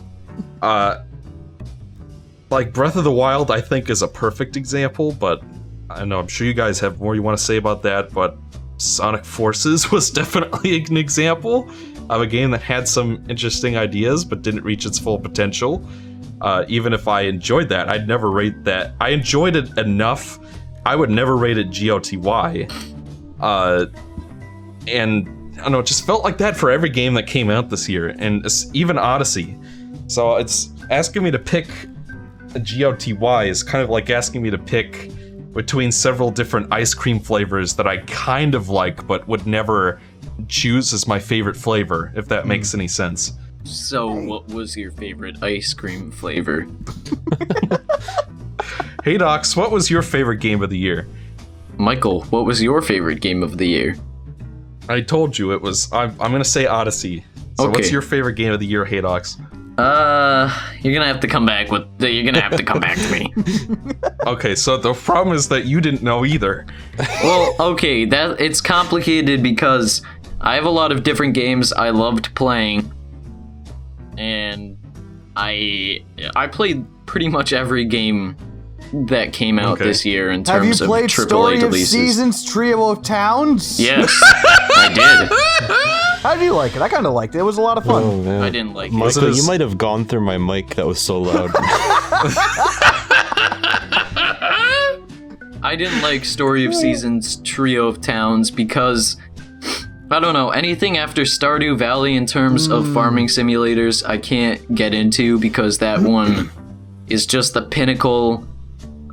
uh, like Breath of the Wild, I think is a perfect example, but I know I'm sure you guys have more you want to say about that. But Sonic Forces was definitely an example of a game that had some interesting ideas but didn't reach its full potential. Uh, even if I enjoyed that, I'd never rate that. I enjoyed it enough. I would never rate it GOTY. Uh, and I don't know, it just felt like that for every game that came out this year, and even Odyssey. So it's asking me to pick a GOTY is kind of like asking me to pick between several different ice cream flavors that I kind of like, but would never choose as my favorite flavor, if that makes any sense. So, what was your favorite ice cream flavor? Hey Docs, what was your favorite game of the year? Michael, what was your favorite game of the year? I told you it was. I'm, I'm gonna say Odyssey. So what's your favorite game of the year, Hey Docs? Uh, you're gonna have to come back with. You're gonna have to come back to me. Okay, so the problem is that you didn't know either. Well, okay, that it's complicated because I have a lot of different games I loved playing, and I I played pretty much every game that came out Okay. this year in terms Have you terms of played AAA Story of. Seasons Trio of Towns? Yes, I did. How do you like it? I kind of liked it. It was a lot of fun. Oh man. I didn't like it. Was it Michael, you might have gone through my mic. That was so loud. I didn't like Story of Seasons Trio of Towns because I don't know anything after Stardew Valley in terms Hmm. of farming simulators. I can't get into because that one is just the pinnacle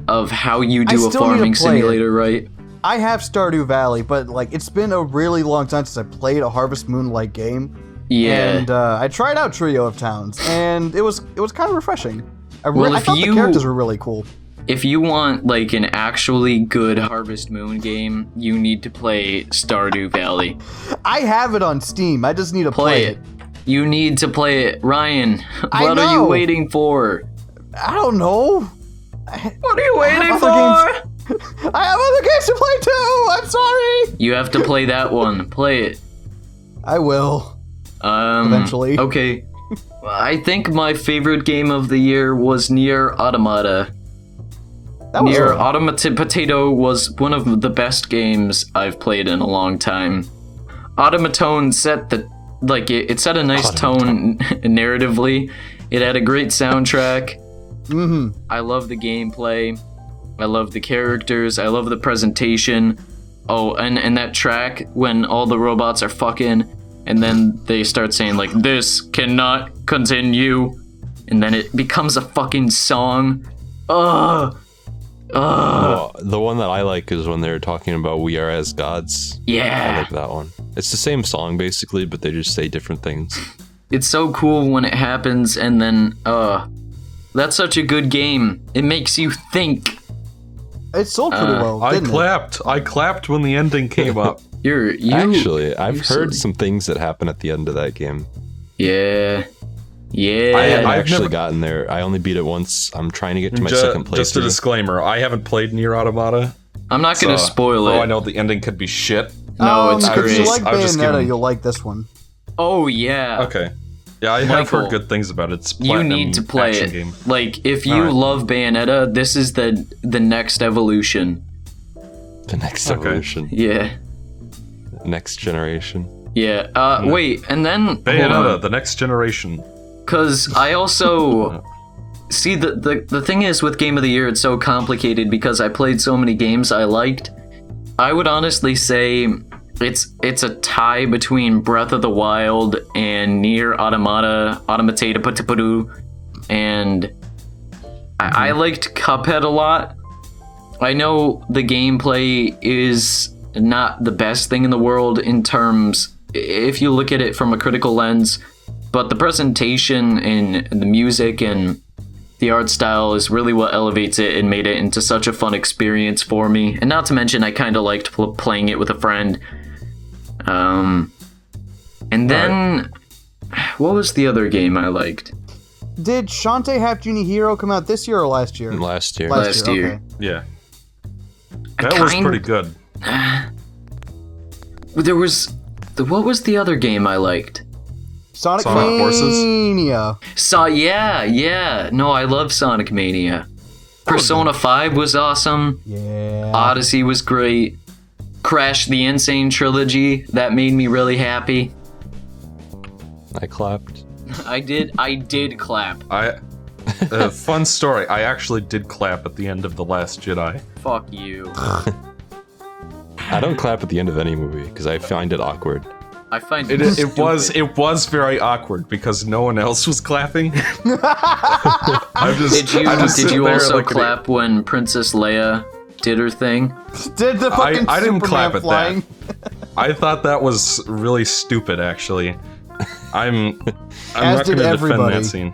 of how you do a still need to farming play it. simulator, right? I have Stardew Valley, but like it's been a really long time since I played a Harvest Moon like game. Yeah. And uh, I tried out Trio of Towns, and it was it was kind of refreshing. I, re- Well, I thought you- the characters were really cool. If you want like an actually good Harvest Moon game, you need to play Stardew Valley. I have it on Steam. I just need to Play play, it. You need to play it, Ryan. What are you waiting for? I don't know. What are you waiting for? I have other games to play too. I'm sorry. You have to play that one. Play it. I will. Um, Eventually. Okay. I think my favorite game of the year was Nier Automata. That was Nier a- Automata Potato was one of the best games I've played in a long time. Automatone set the like it, it set a nice tone narratively. It had a great soundtrack. Mhm. I love the gameplay. I love the characters. I love the presentation. Oh, and and that track when all the robots are fucking, and then they start saying like this cannot continue, and then it becomes a fucking song. Ugh. Ugh. Oh, the one that I like is when they're talking about "We are as gods." Yeah, I like that one. It's the same song basically, but they just say different things. It's so cool when it happens, and then uh, that's such a good game. It makes you think. It sold pretty Uh, well, I didn't it? clapped. I clapped when the ending came up. You're you. Actually, I've you heard silly. some things that happen at the end of that game. Yeah. Yeah. I haven't I've actually never- gotten there. I only beat it once. I'm trying to get to my Ju- second place. just a disclaimer: I haven't played Nier Automata. I'm not gonna so- spoil it. Oh, I know the ending could be shit. No, um, it's if great. you like I just Bayonetta, giving- you'll like this one. Oh yeah. Okay. Yeah, I have heard good things about it. It's You need to play action it. Game. Like if you Alright. love Bayonetta, this is the the next evolution. the next Okay. evolution, Yeah. next generation. Yeah. Uh wait, and then Bayonetta, the next generation. Cause I also see the, the the thing is with game of the year it's so complicated because I played so many games I liked. I would honestly say it's it's a tie between Breath of the Wild and Nier Automata, Automata Patapadu, and I, I hmm. liked Cuphead a lot. I know the gameplay is not the best thing in the world in terms if you look at it from a critical lens, but the presentation and the music and the art style is really what elevates it and made it into such a fun experience for me. And not to mention, I kind of liked pl- playing it with a friend. Um, and then, what was the other game I liked? Did Shantae Half Genie Hero come out this year or last year? Last year, Last year. Okay. Yeah. I That was pretty good. There was, the, what was the other game I liked? Sonic, Sonic Forces? Mania. So yeah, yeah. No, I love Sonic Mania. Persona 5 was awesome. Yeah. Odyssey was great. Crash the N. Sane Trilogy, that made me really happy. I clapped. I did I did clap. I. Uh, fun story. I actually did clap at the end of the Last Jedi. Fuck you. I don't clap at the end of any movie because I find it awkward. I find It, it, it was it was very awkward because no one else was clapping. I'm just, Did you I'm just did you also like an- clap when Princess Leia did her thing? Did the I- fucking I didn't Superman clap at that. I thought that was really stupid. Actually, I'm I'm As not going to defend that scene.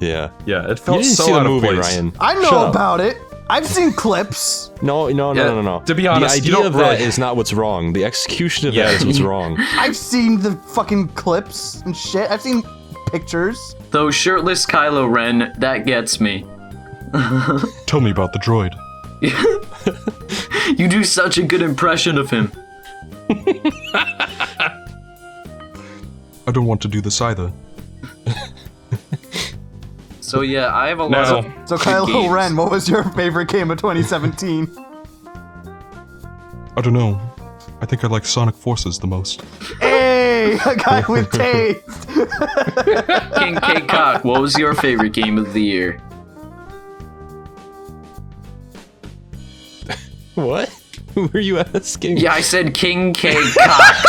Yeah. Yeah, it You felt didn't so see the out movie, of place. Ryan. I know Shut up. about it. I've seen clips. No, no, no, Yeah, no, no, no. to be honest, the you idea don't of that really- is not what's wrong. The execution of Yeah. that is what's wrong. I've seen the fucking clips and shit. I've seen pictures. Though shirtless Kylo Ren, that gets me. Tell me about the droid. You do such a good impression of him. I don't want to do this either. So yeah, I have a lot Now- of So good Kylo games. Ren, what was your favorite game of 2017? I don't know. I think I like Sonic Forces the most. hey, a guy with taste. King K Cock. What was your favorite game of the year? What? Who were you asking? Yeah, I said King K Cock.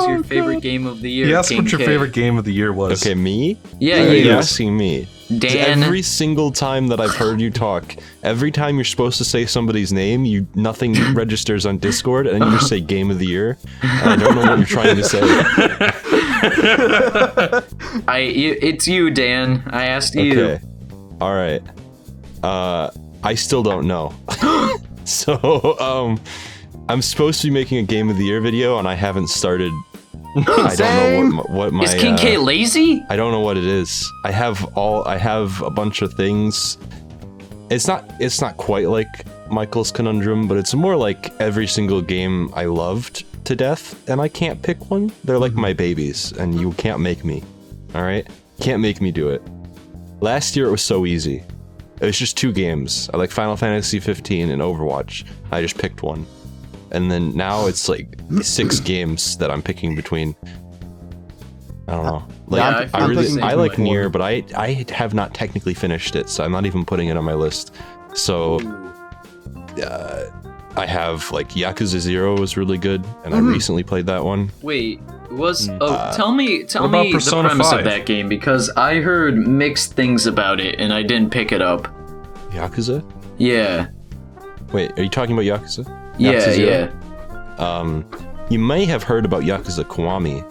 What was your favorite game of the year? Yes, King what your K? favorite game of the year was. Okay, me? Yeah, Are you. you asking me? Dan. Every single time that I've heard you talk, every time you're supposed to say somebody's name, you nothing registers on Discord, and you just say "Game of the Year." And I don't know what you're trying to say. I. You, it's you, Dan. I asked you. Okay. All right. Uh, I still don't know. so, um, I'm supposed to be making a Game of the Year video, and I haven't started. I don't know what my, what my Is King uh, K lazy? I don't know what it is. I have all I have a bunch of things. It's not it's not quite like Michael's conundrum, but it's more like every single game I loved to death and I can't pick one. They're like my babies and you can't make me. All right? Can't make me do it. Last year it was so easy. It was just two games. I like Final Fantasy 15 and Overwatch. I just picked one. And then now it's like six games that I'm picking between. I don't know. Like, Yeah, I I, feel really, I like way. Nier, but I I have not technically finished it, so I'm not even putting it on my list. So, uh, I have like Yakuza Zero was really good, and I recently played that one. Wait, was oh uh, tell me tell What about me the premise 5? of that game because I heard mixed things about it and I didn't pick it up. Yakuza? Yeah, Wait, are you talking about Yakuza? Yeah, Yakuza Zero? yeah. Um, you may have heard about Yakuza Kiwami.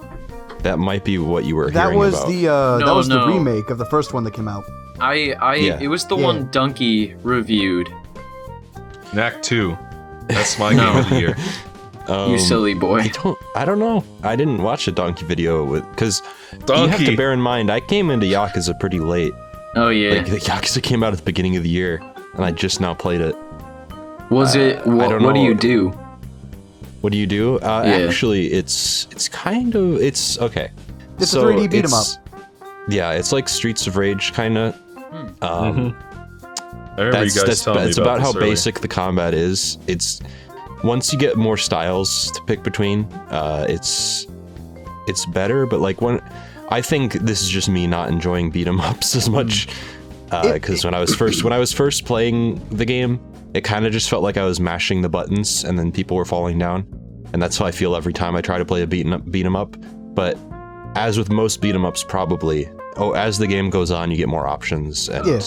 That might be what you were That hearing was about. the uh, that was no. the remake of the first one that came out. I I Yeah. it was the Yeah. one Donkey reviewed. Knack 2. That's my No. game of the year. Um, you silly boy. I don't. I don't know. I didn't watch a donkey video with because you have to bear in mind I came into Yakuza pretty late. Oh yeah. Like the Yakuza came out at the beginning of the year, and I just now played it. Was it I what, don't what do you do? What do you do? Uh, Yeah. Actually, it's it's kind of it's okay. It's a 3D beat 'em up. Yeah, it's like Streets of Rage kind of. Hmm. Um, I remember that's you guys that's telling it's me about, about, how this earlier. basic the combat is. It's once you get more styles to pick between, uh, it's it's better. But like when I think this is just me not enjoying beat 'em ups as much because when I was first when I was first playing the game, it kind of just felt like I was mashing the buttons and then people were falling down, and that's how I feel every time I try to play a beat 'em up. Up, but as with most beat 'em ups, probably. Oh, as the game goes on, you get more options, and Yeah.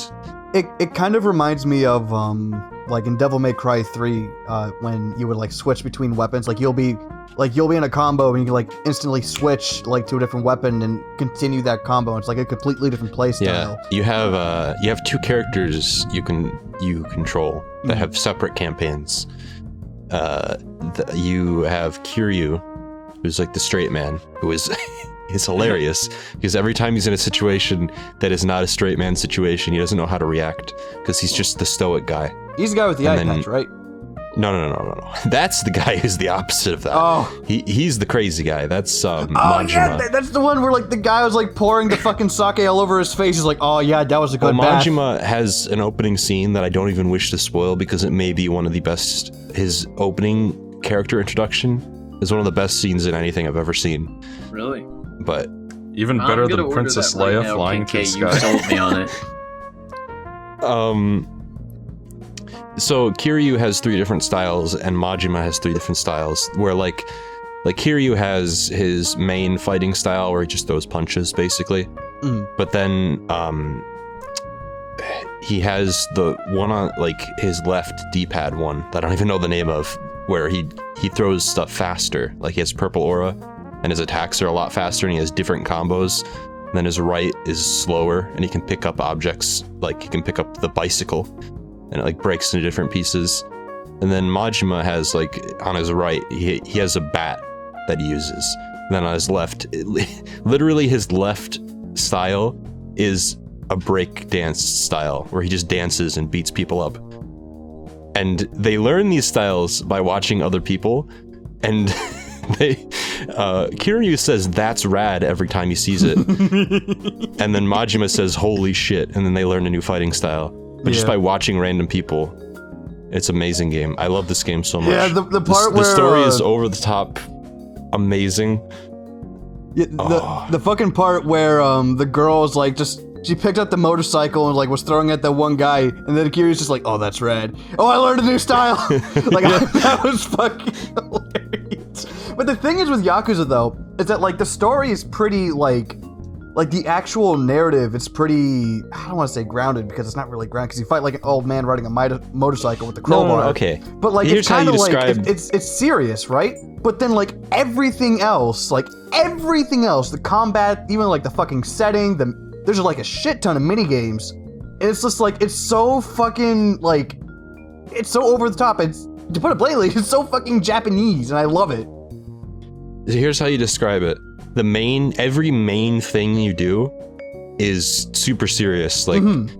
It it kind of reminds me of um like in Devil May Cry 3 uh when you would like switch between weapons like you'll be like you'll be in a combo and you can like instantly switch like to a different weapon and continue that combo. It's like a completely different play style. Yeah, you have uh, you have two characters you can you control that have separate campaigns. Uh, th- you have Kiryu, who's like the straight man, who is is hilarious because every time he's in a situation that is not a straight man situation, he doesn't know how to react because he's just the stoic guy. He's the guy with the And eye patch, right? No, no, no, no, no, no. That's the guy who's the opposite of that. Oh. He he's the crazy guy. That's um, Oh Majima. yeah, that- that's the one where like the guy was like pouring the fucking sake all over his face. He's like, "Oh yeah, that was a Well, good bath." Majima has an opening scene that I don't even wish to spoil because it may be one of the best. His opening character introduction is one of the best scenes in anything I've ever seen. Really? But Even better than Princess that right Leia now, flying King through K, the You sky. sold me on it. um, so Kiryu has three different styles, and Majima has three different styles. Where like, like Kiryu has his main fighting style where he just throws punches, basically. Mhm. But then, um, he has the one on like his left D-pad one that I don't even know the name of, where he he throws stuff faster. Like he has purple aura, and his attacks are a lot faster, and he has different combos. And then his right is slower, and he can pick up objects. Like he can pick up the bicycle, and it like breaks into different pieces. And then Majima has like on his right, he he has a bat that he uses. And then on his left, literally his left style is a break dance style where he just dances and beats people up. And they learn these styles by watching other people and they uh, Kiryu says that's rad every time he sees it, and then Majima says holy shit, and then they learn a new fighting style. But just by watching random people, it's amazing game. I love this game so much. Yeah, the- the part the where, story uh, is over the top, amazing. Yeah, the Oh. the fucking part where um the girl is like just she picked up the motorcycle and like was throwing at that one guy, and then Kiryu's just like, "Oh, that's rad. Oh, I learned a new style." like that was fucking hilarious. But the thing is with Yakuza though, is that like the story is pretty like like the actual narrative. It's pretty. I don't want to say grounded because it's not really grounded because you fight like an old man riding a mito- motorcycle with a crowbar. no, no, okay. But like Here's it's kind of like describe- it- it's it's serious, right? But then like everything else, like everything else, the combat, even like the fucking setting, the there's like a shit ton of mini games. And it's just like it's so fucking like it's so over the top. It's to put it blatantly, it's so fucking Japanese, and I love it. Here's how you describe it. The main, every main thing you do is super serious. Like, Mhm.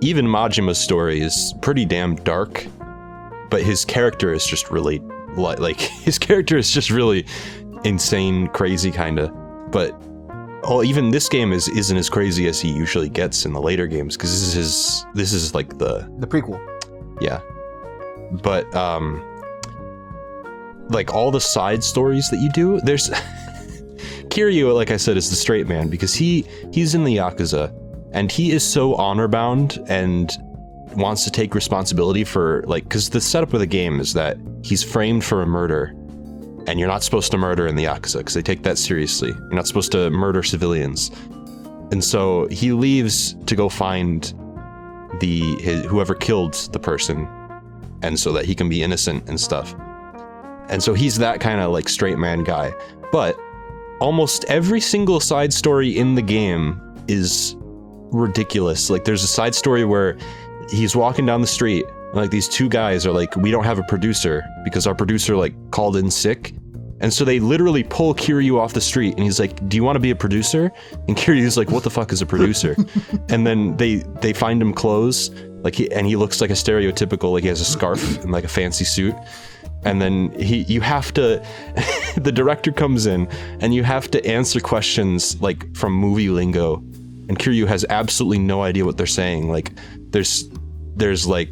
even Majima's story is pretty damn dark, but his character is just really, li- like, his character is just really insane, crazy kind of. But, oh, even this game is, isn't as crazy as he usually gets in the later games, because this is his, this is like the, The prequel. yeah. But um like all the side stories that you do, there's Kiryu, like I said, is the straight man because he he's in the Yakuza and he is so honor bound and wants to take responsibility for like because the setup of the game is that he's framed for a murder and you're not supposed to murder in the Yakuza because they take that seriously. You're not supposed to murder civilians. And so he leaves to go find the his, whoever killed the person and so that he can be innocent and stuff. And so he's that kind of like straight man guy. But almost every single side story in the game is ridiculous. Like there's a side story where he's walking down the street and like these two guys are like we don't have a producer because our producer like called in sick. And so they literally pull Kiryu off the street and he's like, "Do you want to be a producer?" And Kiryu's like, "What the fuck is a producer?" and then they they find him clothes like he and he looks like a stereotypical like he has a scarf and like a fancy suit and then he you have to the director comes in and you have to answer questions like from movie lingo. And Kiryu has absolutely no idea what they're saying. Like there's there's like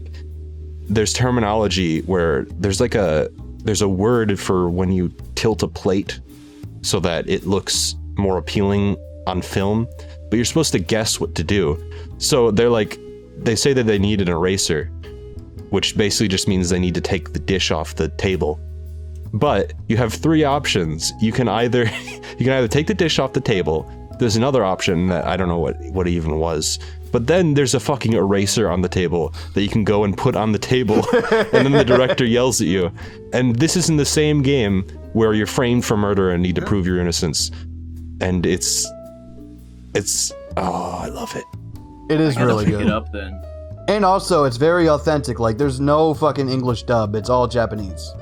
there's terminology where there's like a there's a word for when you tilt a plate so that it looks more appealing on film but you're supposed to guess what to do. So they're like they say that they need an eraser which basically just means they need to take the dish off the table. But you have three options. You can either you can either take the dish off the table. There's another option that I don't know what what it even was. But then there's a fucking eraser on the table that you can go and put on the table, and then the director yells at you. And this is in the same game where you're framed for murder and need to prove your innocence. And it's it's oh, I love it. It is Gotta really pick good. it up then. And also, it's very authentic. Like, there's no fucking English dub. It's all Japanese.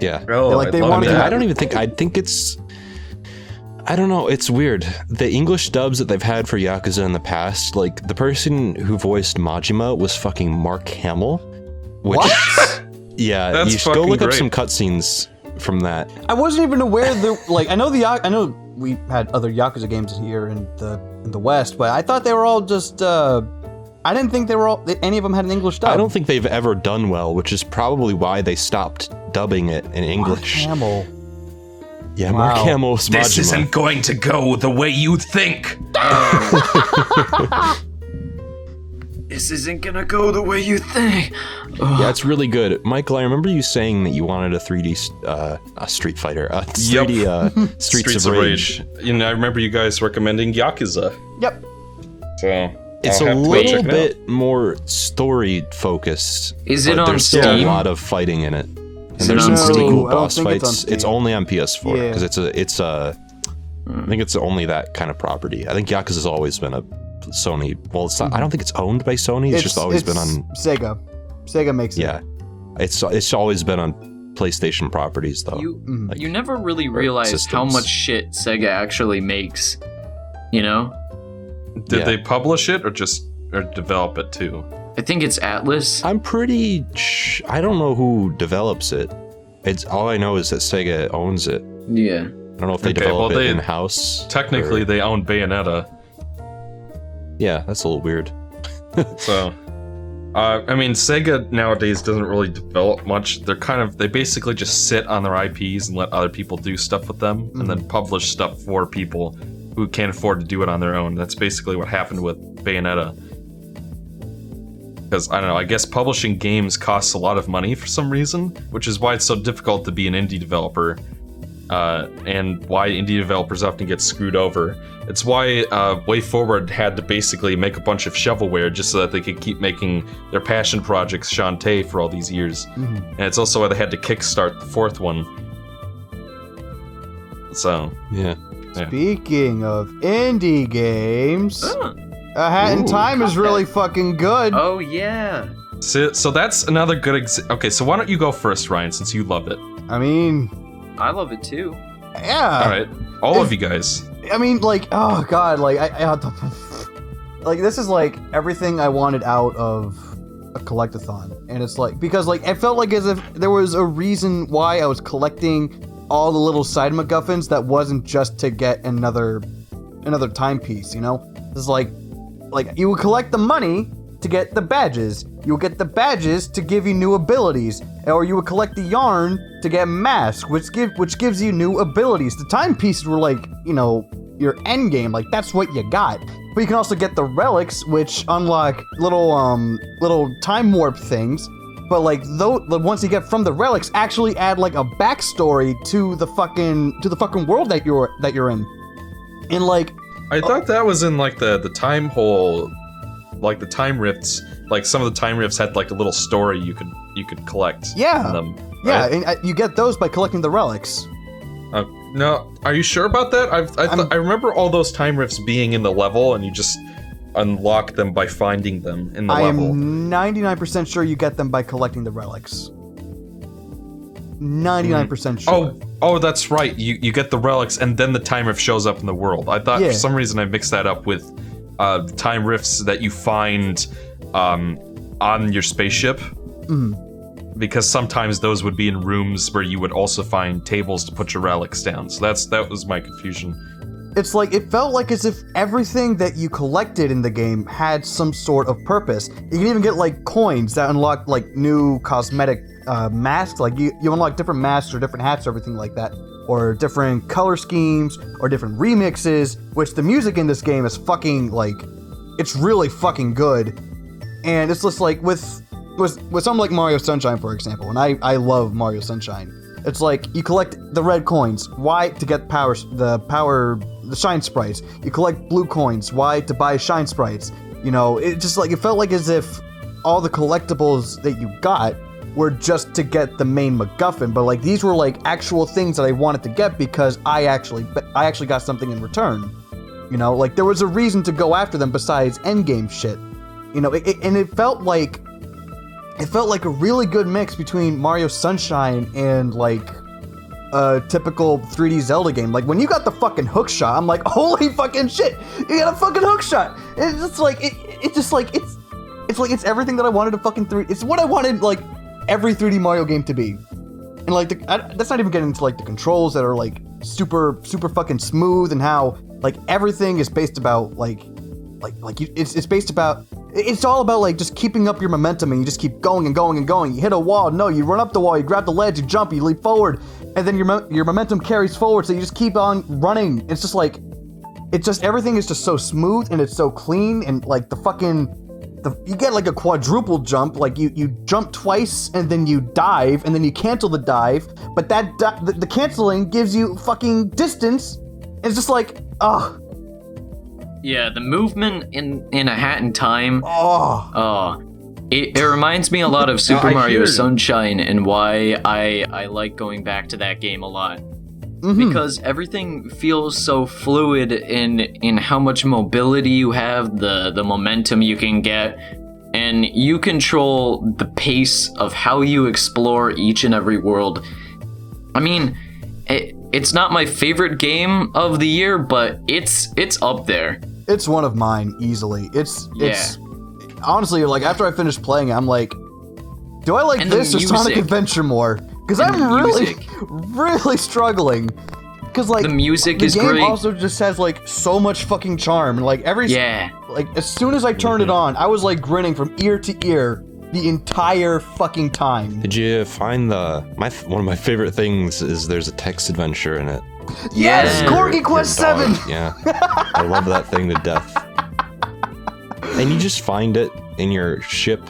Yeah. Oh, Yeah, like, they love I wanted mean, to- I don't even think I think it's. I don't know. It's weird. The English dubs that they've had for Yakuza in the past, like the person who voiced Majima was fucking Mark Hamill. Which, What? Yeah, That's you should go fucking look up great. some cutscenes from that. I wasn't even aware that. Like, I know the Ya- I know we had other Yakuza games here in the in the West, but I thought they were all just. uh I didn't think they were all. that Any of them had an English dub. I don't think they've ever done well, which is probably why they stopped dubbing it in English. Mark Hamill. Yeah, Mark Wow. Hamill was This Majima. isn't going to go the way you think. This isn't gonna go the way you think. Ugh. Yeah, it's really good. Michael, I remember you saying that you wanted a 3D uh, a Street Fighter, a 3D uh, Streets, of Rage. You know, I remember you guys recommending Yakuza. Yep. So It's I'll a have to go little check it out. bit more story focused. Is it on there's still Steam? a lot of fighting in it. And Is it there's on some pretty Steam? cool boss think it's on fights. It's, only on PS4 Yeah. because it's a it's a I think it's only that kind of property. I think Yakuza's always been a Sony. Well, it's not. I don't think it's owned by Sony. It's, just always been on. Sega. Sega makes it. Yeah, it's it's always been on PlayStation properties though. You. Like, you never really realize how much shit Sega actually makes. You know? Did Yeah. they publish it or just or develop it too? I think it's Atlus. I'm pretty. Sh- I don't know who develops it. It's all I know is that Sega owns it. Yeah. I don't know if they Okay, develop well, it in house. Technically, they own Bayonetta, yeah, that's a little weird. so. Uh, I mean, Sega nowadays doesn't really develop much. They're kind of they basically just sit on their IPs and let other people do stuff with them, and then publish stuff for people who can't afford to do it on their own. That's basically what happened with Bayonetta. Because I don't know, I guess publishing games costs a lot of money for some reason, which is why it's so difficult to be an indie developer, uh, and why indie developers often get screwed over. It's why uh, WayForward had to basically make a bunch of shovelware just so that they could keep making their passion projects Shantae for all these years. And it's also why they had to kickstart the fourth one. So, Yeah. Speaking of indie games, Oh, A Hat in Time is really fucking good. oh yeah. so, so that's another good ex- Okay, so why don't you go first, Ryan, since you love it? I mean, I love it too. yeah. All right, all of you guys. I mean, like, oh god, like I, I like this is like everything I wanted out of a collectathon, and it's like because like it felt like as if there was a reason why I was collecting all the little side MacGuffins that wasn't just to get another another timepiece, you know? It's like like you would collect the money to get the badges. You would get the badges to give you new abilities, or you would collect the yarn to get masks, which give which gives you new abilities. The timepieces were like you know your end game, like that's what you got. But you can also get the relics, which unlock little um little time warp things. But like though the ones you get from the relics actually add like a backstory to the fucking to the fucking world that you're that you're in. And like I thought that was in like the the time hole, like the time rifts. Like some of the time rifts had like a little story you could you could collect. Yeah. in them, yeah, and uh, you get those by collecting the relics. Uh, no, are you sure about that? I've, I, th- I remember all those time rifts being in the level, and you just unlock them by finding them in the I level. I am 99% sure you get them by collecting the relics. 99% sure. Oh, oh, that's right. You you get the relics, and then the time rift shows up in the world. I thought Yeah. for some reason I mixed that up with uh, time rifts that you find um, on your spaceship. Mhm. Because sometimes those would be in rooms where you would also find tables to put your relics down. So that's that was my confusion. It's like it felt like as if everything that you collected in the game had some sort of purpose. You can even get like coins that unlock like new cosmetic uh, masks. Like you, you unlock different masks or different hats or everything like that, or different color schemes or different remixes. Which the music in this game is fucking like, it's really fucking good. And it's just like with with with something like Mario Sunshine, for example, and I I love Mario Sunshine. It's like you collect the red coins. Why? To get power, the power, the shine sprites. You collect blue coins. Why? To buy shine sprites. You know, it just like it felt like as if all the collectibles that you got were just to get the main MacGuffin, but like these were like actual things that I wanted to get because I actually, I actually got something in return. You know, like there was a reason to go after them besides endgame shit. You know, it, it- and it felt like it felt like a really good mix between Mario Sunshine and like a typical 3D Zelda game. Like when you got the fucking hook shot, I'm like, holy fucking shit, you got a fucking hook shot. It's just like it, it's just like it's it's like it's everything that I wanted to fucking 3 It's what I wanted like every 3D Mario game to be. And like the, I, that's not even getting into like the controls that are like super super fucking smooth and how like everything is based about like like like you, it's it's based about it's all about like just keeping up your momentum and you just keep going and going and going. You hit a wall, no, you run up the wall, you grab the ledge, you jump, you leap forward, and then your mo- your momentum carries forward, so you just keep on running. It's just like it's just everything is just so smooth and it's so clean and like the fucking the, you get like a quadruple jump like you you jump twice and then you dive and then you cancel the dive but that di- the, the canceling gives you fucking distance it's just like oh Yeah, the movement in in a hat in time. oh Oh, it, it reminds me a lot of Super I Mario Sunshine and why I I like going back to that game a lot mhm. because everything feels so fluid in in how much mobility you have, the the momentum you can get, and you control the pace of how you explore each and every world. I mean, it, it's not my favorite game of the year, but it's it's up there. It's one of mine easily. It's it's honestly like after I finished playing, I'm like, do I like And this or Sonic. Adventure more? Because I'm really, really struggling. because like The music the is game great. also just has like so much fucking charm. Like every yeah. like as soon as I turned it mm-hmm. on, I was like grinning from ear to ear the entire fucking time. Did you find the my one of my favorite things is there's a text adventure in it. Yes, Yeah. Corgi Your Quest Seven. Yeah, I love that thing to death. And you just find it in your ship.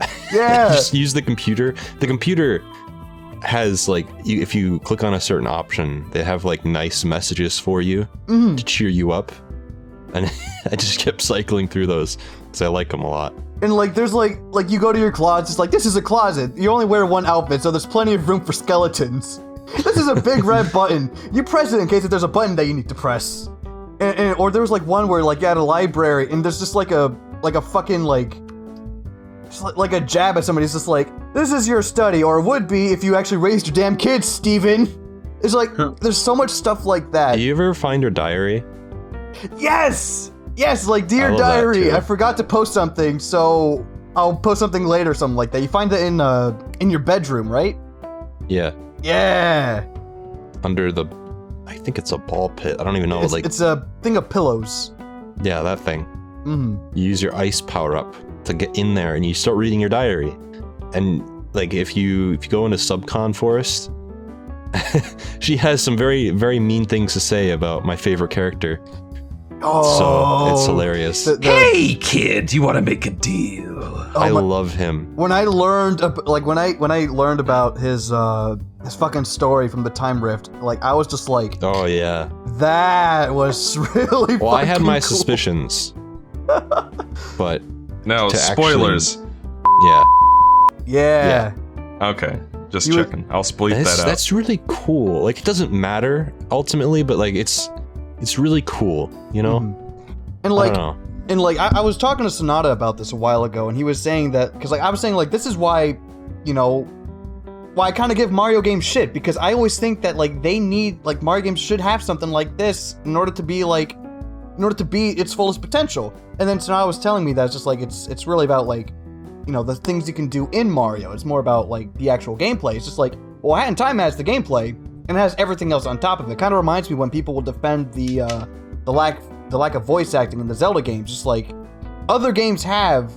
Yeah, just use the computer. The computer has like you, if you click on a certain option, they have like nice messages for you Mhm. to cheer you up. And I just kept cycling through those because I like them a lot. and like there's like like you go to your closet. It's like this is a closet. You only wear one outfit, so there's plenty of room for skeletons. This is a big red button. You press it in case if there's a button that you need to press. And, and or there was like one where like you had a library and there's just like a like a fucking like just like, like a jab at somebody. It's just like this is your study or would be if you actually raised your damn kids, Steven. It's like there's so much stuff like that. Do you ever find your diary? Yes! Yes, like dear love that diary. I forgot to post something, so I'll post something later, something like that. You find it in uh in your bedroom, right? Yeah, Yeah. under the. I think it's a ball pit. I don't even know. it's, like, it's a thing of pillows. yeah, that thing. hmm you use your ice power up to get in there and you start reading your diary and like if you if you go into subcon forest she has some very very mean things to say about my favorite character Oh, so it's hilarious the- the- Hey, kid, you want to make a deal? oh i my- love him when I learned, like when I when I learned about his uh his fucking story from the time rift, like I was just like, oh yeah that was really. well i had my cool. suspicions but no To actually- spoilers. yeah Yeah. Okay, just You were- checking. I'll spleep that's, that out. that's really cool like it doesn't matter ultimately but like it's it's really cool you know Mhm. And i like don't know And like I, I was talking to Sonata about this a while ago, and he was saying that because like I was saying like this is why, you know, why I kind of give Mario games shit because I always think that like they need like Mario games should have something like this in order to be like, in order to be its fullest potential. And then Sonata was telling me that it's just like it's it's really about like, you know, the things you can do in Mario. It's more about like the actual gameplay. It's just like well, Hat in Time has the gameplay and it has everything else on top of it. Kind of reminds me when people will defend the uh, the lack the lack of voice acting in the Zelda games. Just like other games have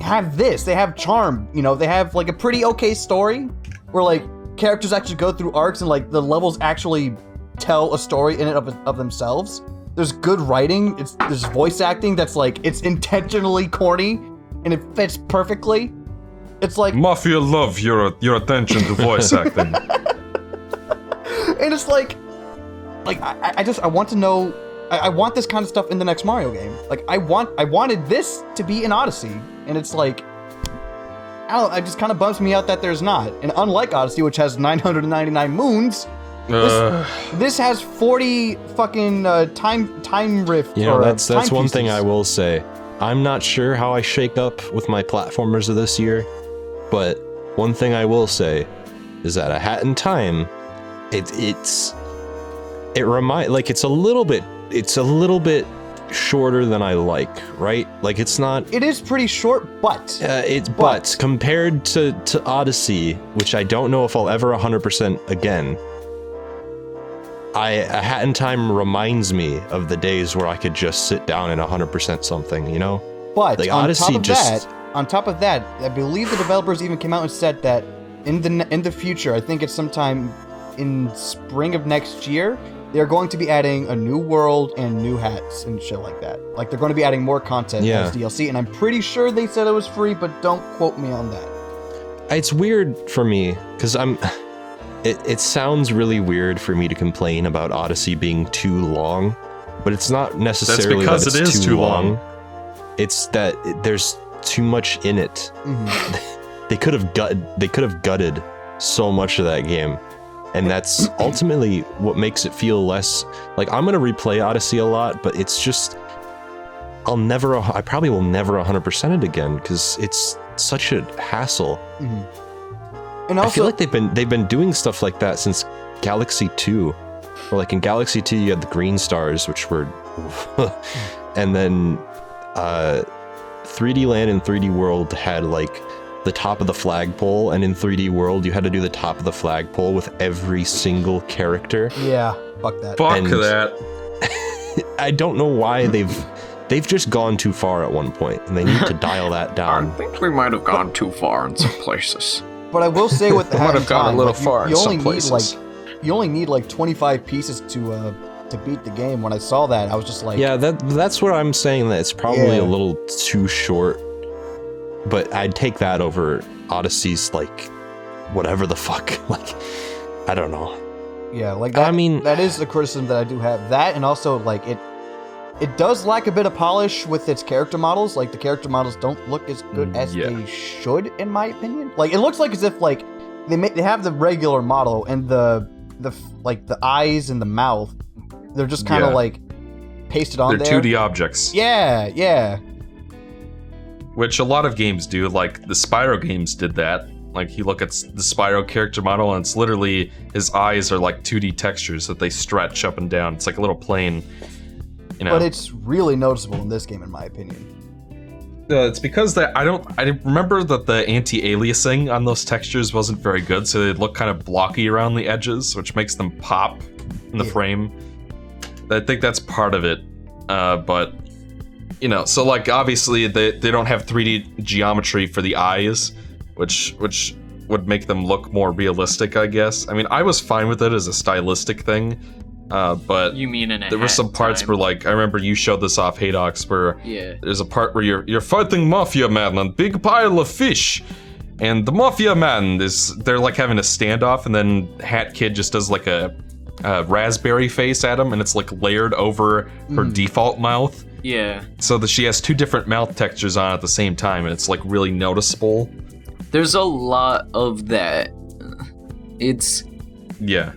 have this. They have charm. You know, they have like a pretty okay story where like characters actually go through arcs and like the levels actually tell a story in and of, of themselves. There's good writing. It's there's voice acting that's like it's intentionally corny and it fits perfectly. It's like Mafia love your your attention to voice acting. and it's like like I, I just I want to know I, I want this kind of stuff in the next Mario game. Like I want I wanted this to be in Odyssey, and it's like I don't it just kind of bums me out that there's not. And unlike Odyssey, which has 999 moons, Uh, this has 40 fucking uh, time time rift. You know, that's that's one thing I will say. I'm not sure how I shake up with my platformers of this year, but one thing I will say is that a hat in time, it it's it remind like it's a little bit it's a little bit shorter than I like, right? Like it's not It is pretty short, but uh, it's but, But- compared to to Odyssey, which I don't know if I'll ever 100% again. I a hat in time reminds me of the days where I could just sit down and 100% something, you know? But Like, on Odyssey top of just- that, on top of that, I believe the developers even came out and said that in the in the future, I think it's sometime in spring of next year, they're going to be adding a new world and new hats and shit like that. Like they're going to be adding more content Yeah. as DLC, and I'm pretty sure they said it was free, but don't quote me on that. It's weird for me cuz I'm it it sounds really weird for me to complain about Odyssey being too long, but it's not necessarily because that it it's is too too long. long. It's that it- there's too much in it. Mhm. they could have gut they could have gutted so much of that game and that's ultimately what makes it feel less like i'm gonna replay odyssey a lot but it's just i'll never i probably will never 100% it again because it's such a hassle Mhm. And i feel like they've been they've been doing stuff like that since galaxy 2 or like in galaxy 2 you had the green stars which were and then uh 3d land and 3d world had like the top of the flagpole, and in 3D World, you had to do the top of the flagpole with every single character. Yeah, fuck that. Fuck And- that. I don't know why they've they've just gone too far at one point, and they need to dial that down. I think we might have gone too far in some places. But I will say with the Might have in gone a little like, you- far in you, some only places. need like you only need like 25 pieces to uh to beat the game. When I saw that, I was just like, Yeah, that that's what I'm saying that it's probably Yeah. a little too short. But I'd take that over Odyssey's like whatever the fuck. Like I don't know. yeah, like I mean- that is the criticism that I do have. That and also like it. It does lack a bit of polish with its character models. Like the character models don't look as good as yeah. they should, in my opinion. Like it looks like as if like they ma- they have the regular model and the the like the eyes and the mouth. They're just kind of Yeah. like pasted on They're 2D objects, Yeah, yeah. Which a lot of games do. Like the Spyro games did that. Like you look at the Spyro character model, and it's literally his eyes are like 2D textures that they stretch up and down. It's like a little plane. You know, But it's really noticeable in this game, in my opinion. Uh, it's because that I don't. I remember that the anti-aliasing on those textures wasn't very good, so they look kind of blocky around the edges, which makes them pop in the Yeah. frame. I think that's part of it. Uh, but you know, so like obviously they they don't have 3D geometry for the eyes, which which would make them look more realistic, I guess. I mean, I was fine with it as a stylistic thing, uh, but You mean in there were some parts time. where like I remember you showed this off Haydox where Yeah. there's a part where you're you're fighting mafia man on big pile of fish and the mafia man is they're like having a standoff and then hat kid just does like a, a raspberry face at him and it's like layered over her default mouth Yeah. so that she has two different mouth textures on at the same time and it's like really noticeable There's a lot of that. It's yeah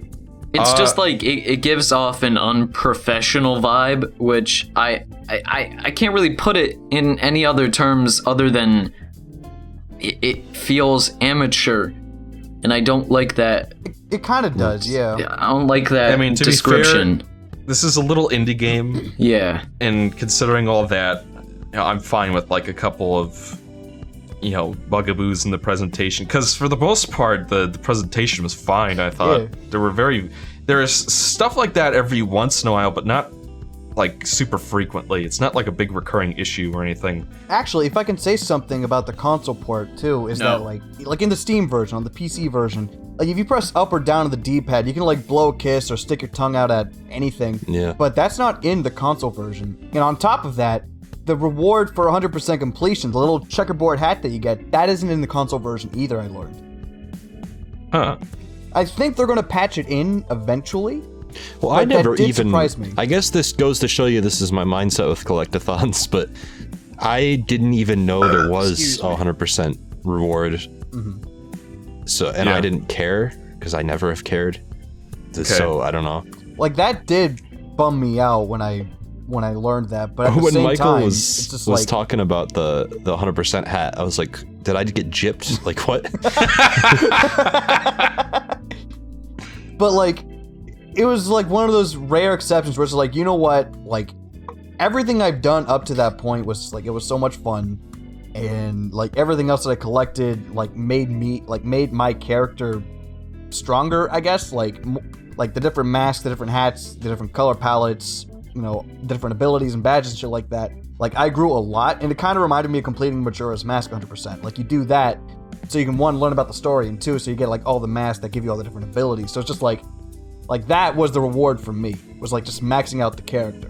it's Uh, just like it, it gives off an unprofessional vibe, which I, I I I can't really put it in any other terms other than it, it feels amateur, and I don't like that. It kind of does, yeah. I don't like that I mean, to be description. This is a little indie game yeah. and considering all that, you know, I'm fine with like a couple of you know bugaboos in the presentation because for the most part the, the presentation was fine i thought Yeah. there were very there is stuff like that every once in a while but not like super frequently it's not like a big recurring issue or anything Actually, if I can say something about the console port too, is No. that like like in the Steam version, on the PC version, like if you press up or down on the D-pad, you can like blow a kiss or stick your tongue out at anything. Yeah. But that's not in the console version. And on top of that, the reward for 100% completion, the little checkerboard hat that you get, that isn't in the console version either, I learned. huh I think they're going to patch it in eventually. Well, I But that never even. me. I guess this goes to show you this is my mindset with collectathons, but I didn't even know there was a 100% reward. Mm-hmm. So, and Yeah. I didn't care because I never have cared. So I don't know. Like that did bum me out when I when I learned that, but at the when same Michael time, was just was like talking about the the 100% hat, I was like, did I get gypped? Like what? but like it was like one of those rare exceptions where it's like you know what? Like everything i've done up to that point was like it was so much fun. And like everything else that i collected like made me like made my character stronger i guess. Like m- like the different masks the different hats the different color palettes you know different abilities and badges and shit like that. Like i grew a lot and it kind of reminded me of completing majora's mask 100% like you do that so you can one learn about the story and two so you get like all the masks that give you all the different abilities. So it's just like like that was the reward for me was like just maxing out the character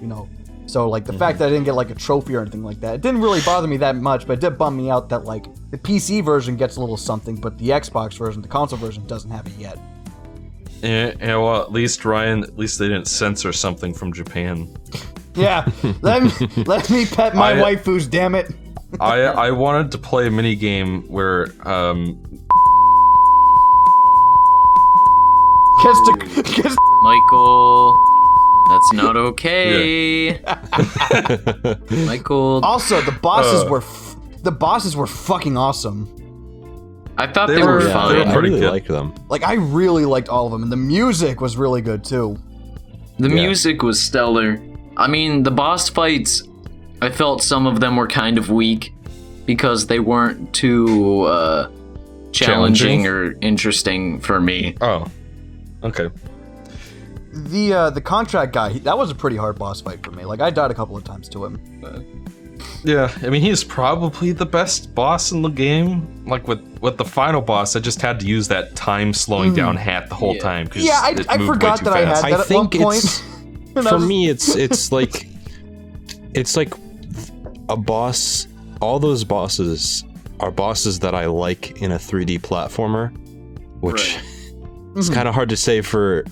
you know? So like the fact that i didn't get like a trophy or anything like that it didn't really bother me that much but it did bum me out that like the pc version gets a little something but the xbox version the console version doesn't have it yet. Yeah, yeah well at least ryan at least they didn't censor something from japan. Yeah let me let me pet my I- waifus damn it. I i wanted to play a mini game where um kiss the kiss Michael, that's not okay. Michael, also the bosses Uh. were f- the bosses were fucking awesome I thought They they, were, were- yeah, they were fine. I pretty really good. like them. like i really liked all of them and the music was really good too The Yeah. music was stellar. I mean, the boss fights, I felt some of them were kind of weak. because they weren't too uh, challenging, or interesting for me. Oh, okay. The uh, the contract guy, he- that was a pretty hard boss fight for me. Like I died a couple of times to him. Yeah, I mean he's probably the best boss in the game. Like with with the final boss, I just had to use that time slowing down hat the whole Yeah. time. 'cause Yeah, I, it I moved way forgot too that I fast. had I that at one think point. it's for was- me it's it's like it's like a boss all those bosses are bosses that I like in a 3D platformer which it's Mhm. kind of hard to say for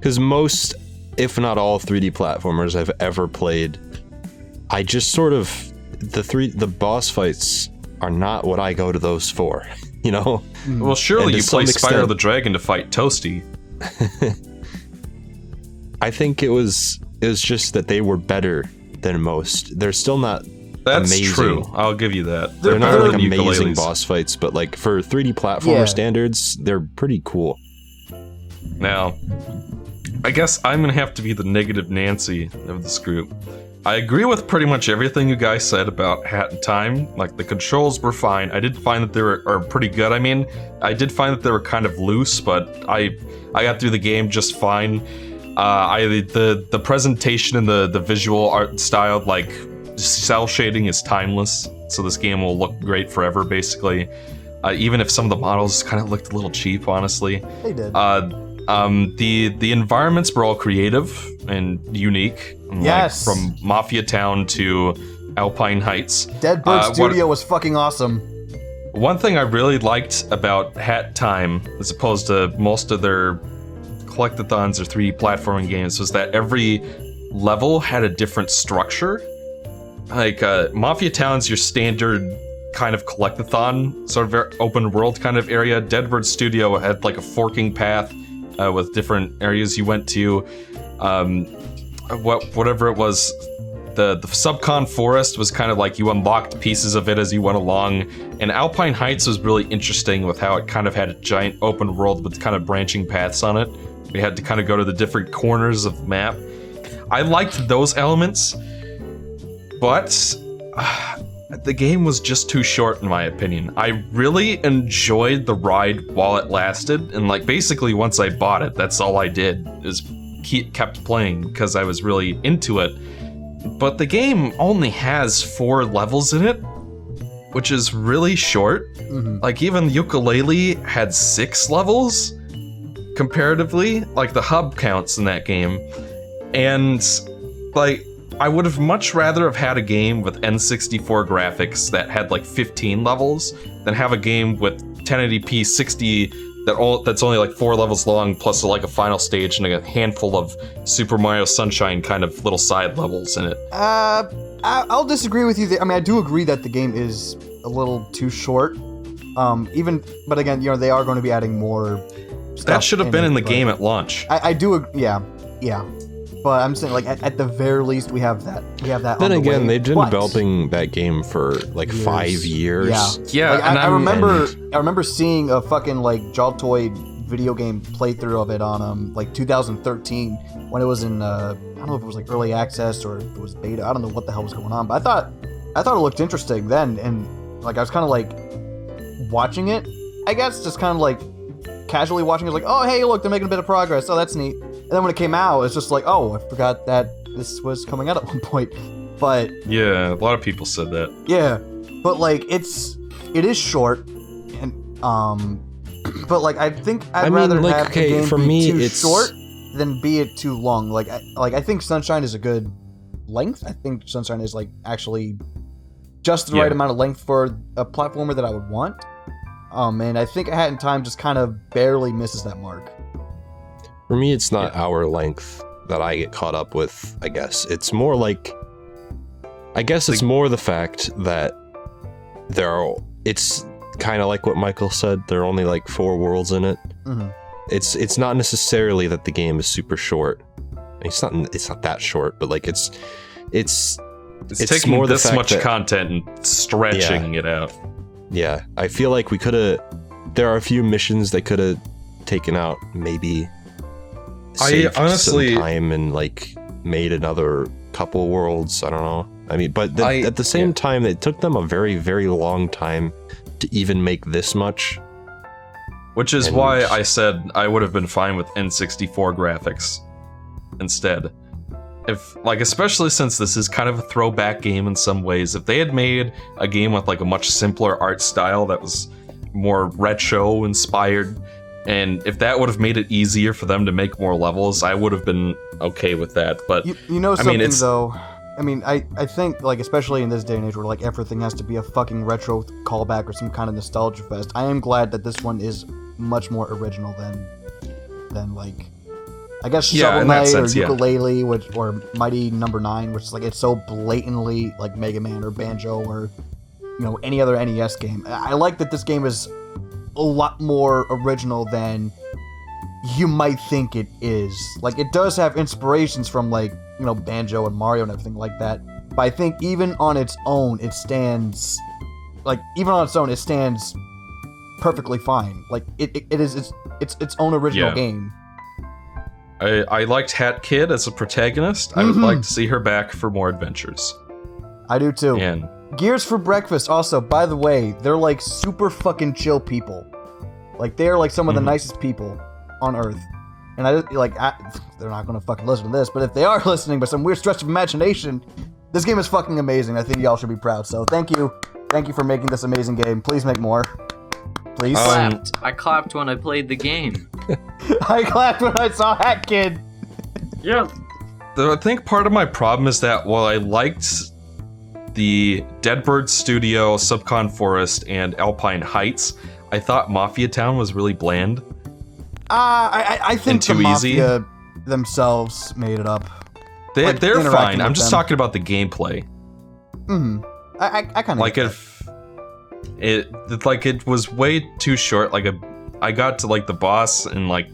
cuz most if not all 3D platformers I've ever played I just sort of the three the boss fights are not what I go to those for you know Well, surely you play some Spyro the Dragon to fight Toasty. I think it was it was just that they were better than most they're still not That's Amazing. true. I'll give you that. They're, They're, not like amazing ukuleles. boss fights, but like for 3D platformer Yeah. standards, they're pretty cool. Now, I guess I'm gonna have to be the negative Nancy of this group. I agree with pretty much everything you guys said about Hat in Time. Like the controls were fine. I did find that they were are pretty good. I mean, I did find that they were kind of loose, but I I got through the game just fine. Uh, I the the presentation and the the visual art style, like cell shading, is timeless. So this game will look great forever, basically. Uh, even if some of the models kind of looked a little cheap, honestly. they did. Uh, um, the the environments were all creative and unique. like, from Mafia Town to Alpine Heights. Dead Bird uh, what- Studio was fucking awesome. One thing I really liked about Hat Time, as opposed to most of their collectathons or 3D platforming games, was that every level had a different structure. Like uh, Mafia Town's your standard kind of collectathon, sort of open world kind of area. Deadbird Studio had like a forking path uh, with different areas you went to. Um, what whatever it was, the the subcon forest was kind of like you unlocked pieces of it as you went along and alpine heights was really interesting with how it kind of had a giant open world with kind of branching paths on it we had to kind of go to the different corners of the map i liked those elements but uh, the game was just too short in my opinion i really enjoyed the ride while it lasted and like basically once i bought it that's all i did is keep, kept playing because i was really into it but the game only has four levels in it, which is really short. Mhm. Like even Yooka-Laylee had six levels comparatively, like the hub counts in that game. And like I would have much rather have had a game with N64 graphics that had like 15 levels than have a game with 1080p 60 that all that's only like four levels long plus like a final stage and a handful of Super Mario Sunshine kind of little side levels in it. Uh, I, I'll disagree with you. There. I mean, I do agree that the game is a little too short. Um, even, but again, you know, they are going to be adding more. Stuff That should have been it, in the game at launch. I, I do. Yeah, yeah. But I'm saying, like, at, at the very least, we have that. We have that. Then on the again, way. they've been But- developing that game for like Years. five years. Yeah. Yeah, Like, and I, I I'm- remember, I remember seeing a fucking like Jaltoid video game playthrough of it on um like 2013 when it was in uh, I don't know if it was like early access or if it was beta. I don't know what the hell was going on, but I thought I thought it looked interesting then, and like I was kind of like watching it. I guess just kind of like casually watching it, like oh hey look they're making a bit of progress. Oh that's neat. And then when it came out, it's just like oh I forgot that this was coming out at one point. But Yeah, a lot of people said that. yeah, but like it's it is short, and um, but like I think I'd I mean, rather like, have okay, the game for be me, too it's- short than be it too long. Like I, like I think Sunshine is a good length. I think Sunshine is like actually just the Yeah. right amount of length for a platformer that I would want. Um, and I think A Hat in Time just kind of barely misses that mark. For me, it's not hour length that I get caught up with. I guess it's more like, I guess it's more the fact that there are. It's kind of like what Michael said. There are only like four worlds in it. hmm It's it's not necessarily that the game is super short. It's not. It's not that short, but like it's it's It's, It's taking more the this much that- content and stretching it out. yeah. I feel like we could have. There are a few missions that could have taken out. Maybe. I saved some honestly- time and like made another couple worlds. I don't know. I mean, but the, I- at the same yeah. time, it took them a very, very long time to even make this much. Which is And- why I said I would have been fine with N64 graphics instead. If like especially since this is kind of a throwback game in some ways, if they had made a game with like a much simpler art style that was more retro inspired and if that would have made it easier for them to make more levels, I would have been okay with that. But You, you know I mean, something though. I mean, I, I think like especially in this day and age where like everything has to be a fucking retro callback or some kind of nostalgia fest. I am glad that this one is much more original than than like I guess Yeah, Shovel Knight sense, or yeah. Yooka-Laylee, which or Mighty Number Nine, which is like it's so blatantly like Mega Man or Banjo or you know any other NES game. I like that this game is a lot more original than you might think it is. Like it does have inspirations from like, you know, Banjo and Mario and everything like that. But I think even on its own it stands like even on its own it stands perfectly fine. Like it, it, it is it's it's its own original Yeah. game. I, I liked Hat Kid as a protagonist. I would Mhm. like to see her back for more adventures. I do too. And Gears for breakfast also, by the way, they're like super fucking chill people. Like they're like some of Mhm. the nicest people on earth. And I like I, they're not going to fucking listen to this, but if they are listening by some weird stretch of imagination, this game is fucking amazing. I think y'all should be proud. So, thank you. Thank you for making this amazing game. Please make more. Please. Um, clapped. I clapped when I played the game. I clapped when I saw Hat Kid. Yeah. I think part of my problem is that while I liked the Deadbird Studio, Subcon Forest, and Alpine Heights, I thought Mafia Town was really bland. Uh, I, I, think the too easy? Mafia themselves made it up. They, Like, they're fine. I'm just them. talking about the gameplay. hmm I, I, I kind of Like if it, it, like it was way too short. Like a, I got to like the boss in like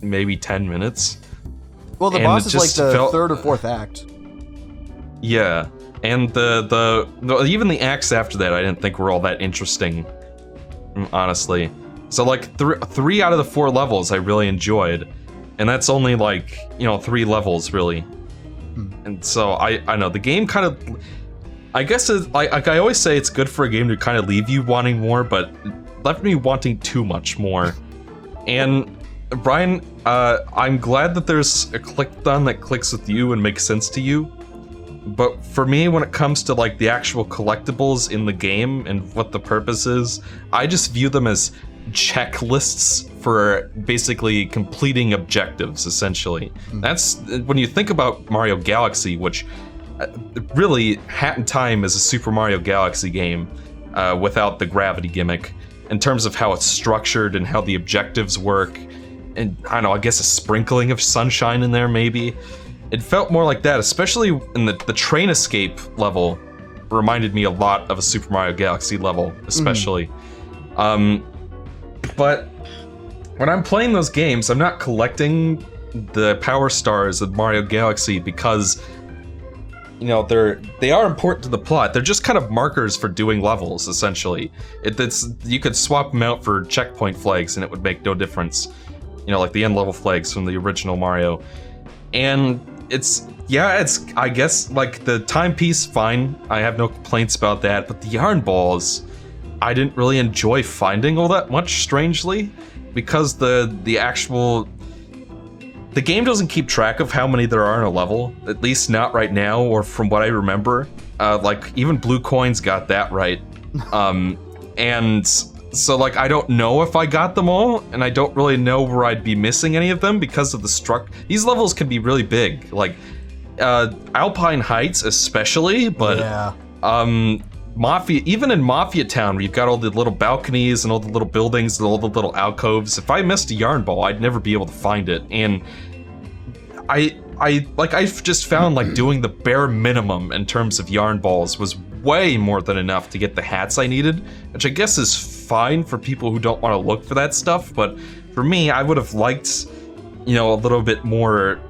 maybe ten minutes. Well, the boss is like the felt- third or fourth act. Yeah, and the, the the even the acts after that, I didn't think were all that interesting, mm, honestly. So like three three out of the four levels I really enjoyed, and that's only like you know three levels really. And so I I know the game kind of, I guess it, like, like I always say it's good for a game to kind of leave you wanting more, but left me wanting too much more. And Brian, uh, I'm glad that there's a click done that clicks with you and makes sense to you. But for me, when it comes to like the actual collectibles in the game and what the purpose is, I just view them as checklists for basically completing objectives, essentially. That's when you think about Mario Galaxy, which uh, really, Hat in Time is a Super Mario Galaxy game uh, without the gravity gimmick in terms of how it's structured and how the objectives work. And I don't know, I guess a sprinkling of sunshine in there, maybe. It felt more like that, especially in the, the train escape level. Reminded me a lot of a Super Mario Galaxy level, especially. Um, but when I'm playing those games, I'm not collecting the power stars of Mario Galaxy because you know they're they are important to the plot. They're just kind of markers for doing levels, essentially. It, it's you could swap them out for checkpoint flags, and it would make no difference. You know, like the end level flags from the original Mario, and it's yeah, it's I guess like the timepiece, fine. I have no complaints about that, but the yarn balls. I didn't really enjoy finding all that much, strangely, because the the actual the game doesn't keep track of how many there are in a level, at least not right now, or from what I remember. Uh, like even Blue Coins got that right, um, and so like I don't know if I got them all, and I don't really know where I'd be missing any of them because of the struck. These levels can be really big, like uh, Alpine Heights especially, but yeah. um mafia even in mafia town where you've got all the little balconies and all the little buildings and all the little alcoves if i missed a yarn ball i'd never be able to find it and i i like i've just found like doing the bare minimum in terms of yarn balls was way more than enough to get the hats i needed which i guess is fine for people who don't want to look for that stuff but for me i would have liked you know a little bit more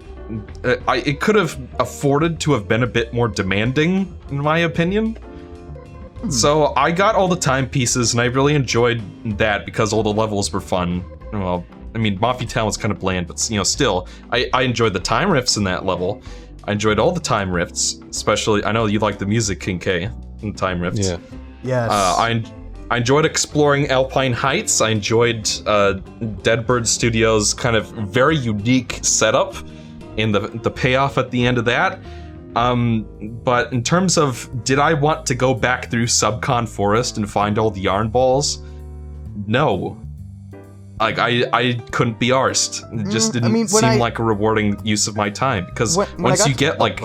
uh, I, it could have afforded to have been a bit more demanding in my opinion so I got all the timepieces, and I really enjoyed that because all the levels were fun. Well, I mean, Mafia Town was kind of bland, but you know, still, I, I enjoyed the time rifts in that level. I enjoyed all the time rifts, especially. I know you like the music, King K, in Time Rifts. Yeah. Yes. Uh, I I enjoyed exploring Alpine Heights. I enjoyed uh, Deadbird Studios' kind of very unique setup and the the payoff at the end of that. Um, but in terms of did I want to go back through Subcon Forest and find all the yarn balls? No. Like I, I couldn't be arsed. It just Mm, didn't mean, seem I- like a rewarding use of my time because When- when once you get like